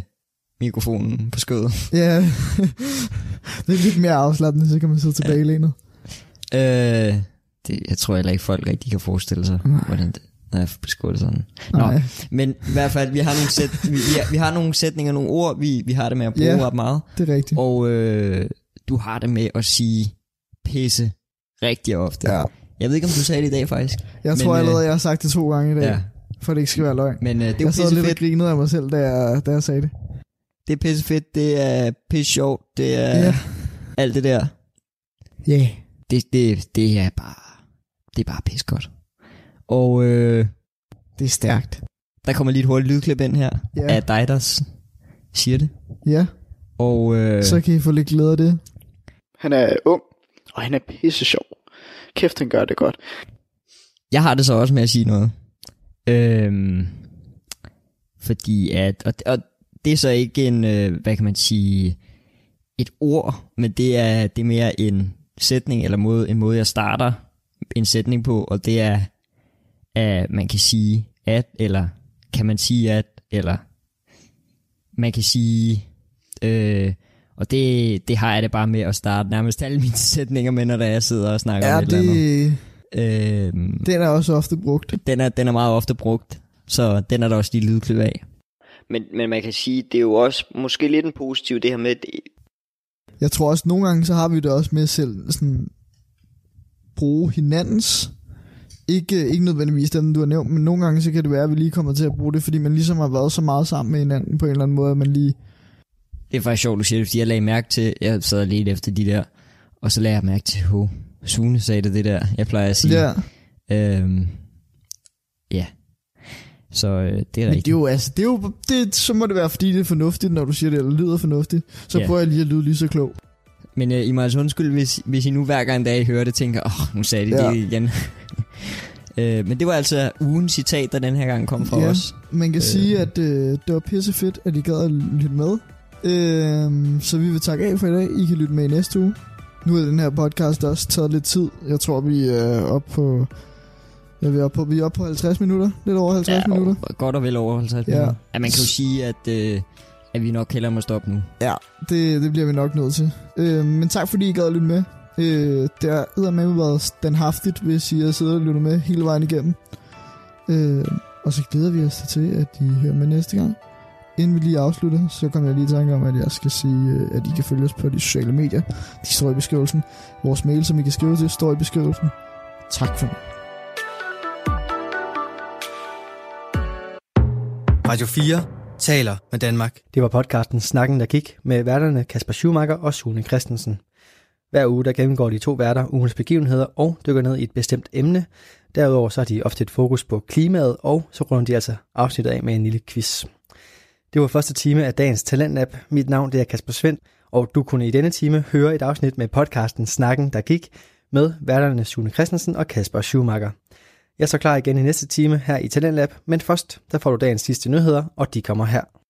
mikrofonen på skødet. Ja, det er lidt mere afslappende, så kan man sidde tilbage i lænet. Øh, det, jeg tror heller ikke, folk rigtig kan forestille sig, hvordan det er beskålet sådan. Nå, Nej. men i hvert fald, vi har nogle, sæt, vi, vi, har, vi har nogle sætninger, nogle ord, vi, vi har det med at bruge Ja. ret meget. Det er rigtigt. Og øh, du har det med at sige pisse rigtig ofte. Ja. Jeg ved ikke, om du sagde det i dag faktisk. Jeg Men, tror allerede, øh, jeg har sagt det to gange i dag, Ja. for det ikke skal være løgn. Men øh, det er Jeg sad lidt og grinede af mig selv, da jeg, da jeg sagde det. Det er pisse fedt, det er pisse sjovt, det er Ja. alt det der. Ja. Yeah. Det, det, det er bare, det er bare pisse godt. Og øh, Det er stærkt. der kommer lige et hurtigt lydklip ind her Ja. af dig, der siger det. Ja, Og øh, så kan I få lidt glæde af det. Han er ung, og han er pisse sjov. Kæft, han gør det godt. jeg har det så også med at sige noget. Øhm, fordi at, og, og det er så ikke en, øh, hvad kan man sige, et ord, men det er, det er mere en sætning, eller måde, en måde, jeg starter en sætning på, og det er, at man kan sige at, eller kan man sige at, eller man kan sige, øh, og det, det har jeg det bare med at starte nærmest alle mine sætninger med, når jeg sidder og snakker Ja, om et eller andet. det, Øhm, den er også ofte brugt. den er, den er meget ofte brugt, så den er der også lige lydklip af. Men, men man kan sige, det er jo også måske lidt en positiv, det her med, det, Jeg tror også, nogle gange, så har vi det også med selv sådan bruge hinandens. Ikke, ikke nødvendigvis dem, du har nævnt, men nogle gange, så kan det være, at vi lige kommer til at bruge det, fordi man ligesom har været så meget sammen med hinanden på en eller anden måde, at man lige... det er faktisk sjovt, du siger det, fordi jeg lagde mærke til, jeg sad lidt efter de der, og så lagde jeg mærke til, at Sune sagde det, det der, jeg plejer at sige. Ja, Øhm, ja. Så øh, det er men det rigtigt. er jo, altså, det er jo, det, så må det være, fordi det er fornuftigt, når du siger det, eller lyder fornuftigt. Så Ja. prøver jeg lige at lyde lige så klog. Men øh, I må altså undskylde, hvis, hvis I nu hver gang, da I hører det, tænker, åh, oh, nu sagde de ja. det igen. Øh, men det var altså ugens citat, der den her gang kom fra Ja. os. Man kan øh. Sige, at øh, det var pisse fedt, at I gad at lytte med. Øh, så vi vil takke af for i dag. I kan lytte med i næste uge. Nu er den her podcast også taget lidt tid. Jeg tror, vi er oppe på... Ja, vi er oppe på, vi er oppe på 50 minutter. Lidt over 50 ja, minutter. og godt og vel over 50 Ja. ja. minutter. Ja, man kan jo sige, at, øh, at vi nok hellere må stoppe nu. Ja, det, det bliver vi nok nødt til. Øh, men tak fordi I gad at lytte med. Øh, det har med været standhaftigt, hvis I har siddet og lyttet med hele vejen igennem. Øh, og så glæder vi os til, at I hører med næste gang. Inden vi lige afslutter, så kommer jeg lige i tanke om, at jeg skal sige, øh, at I kan følge os på de sociale medier. De står i beskrivelsen. Vores mail, som I kan skrive til, står i beskrivelsen. Tak for nu. Radio 4 taler med Danmark. Det var podcasten Snakken, der gik med værterne Kasper Schumacher og Sune Christensen. Hver uge der gennemgår de to værter ugens begivenheder og dykker ned i et bestemt emne. Derudover så har de ofte et fokus på klimaet, og så runder de altså afsnittet af med en lille quiz. Det var første time af dagens Talentlab. Mit navn det er Kasper Svendt, og du kunne i denne time høre et afsnit med podcasten Snakken, der gik, med værterne Sune Christensen og Kasper Schumacher. Jeg er så klar igen i næste time her i Talentlab, men først der får du dagens sidste nyheder, og de kommer her.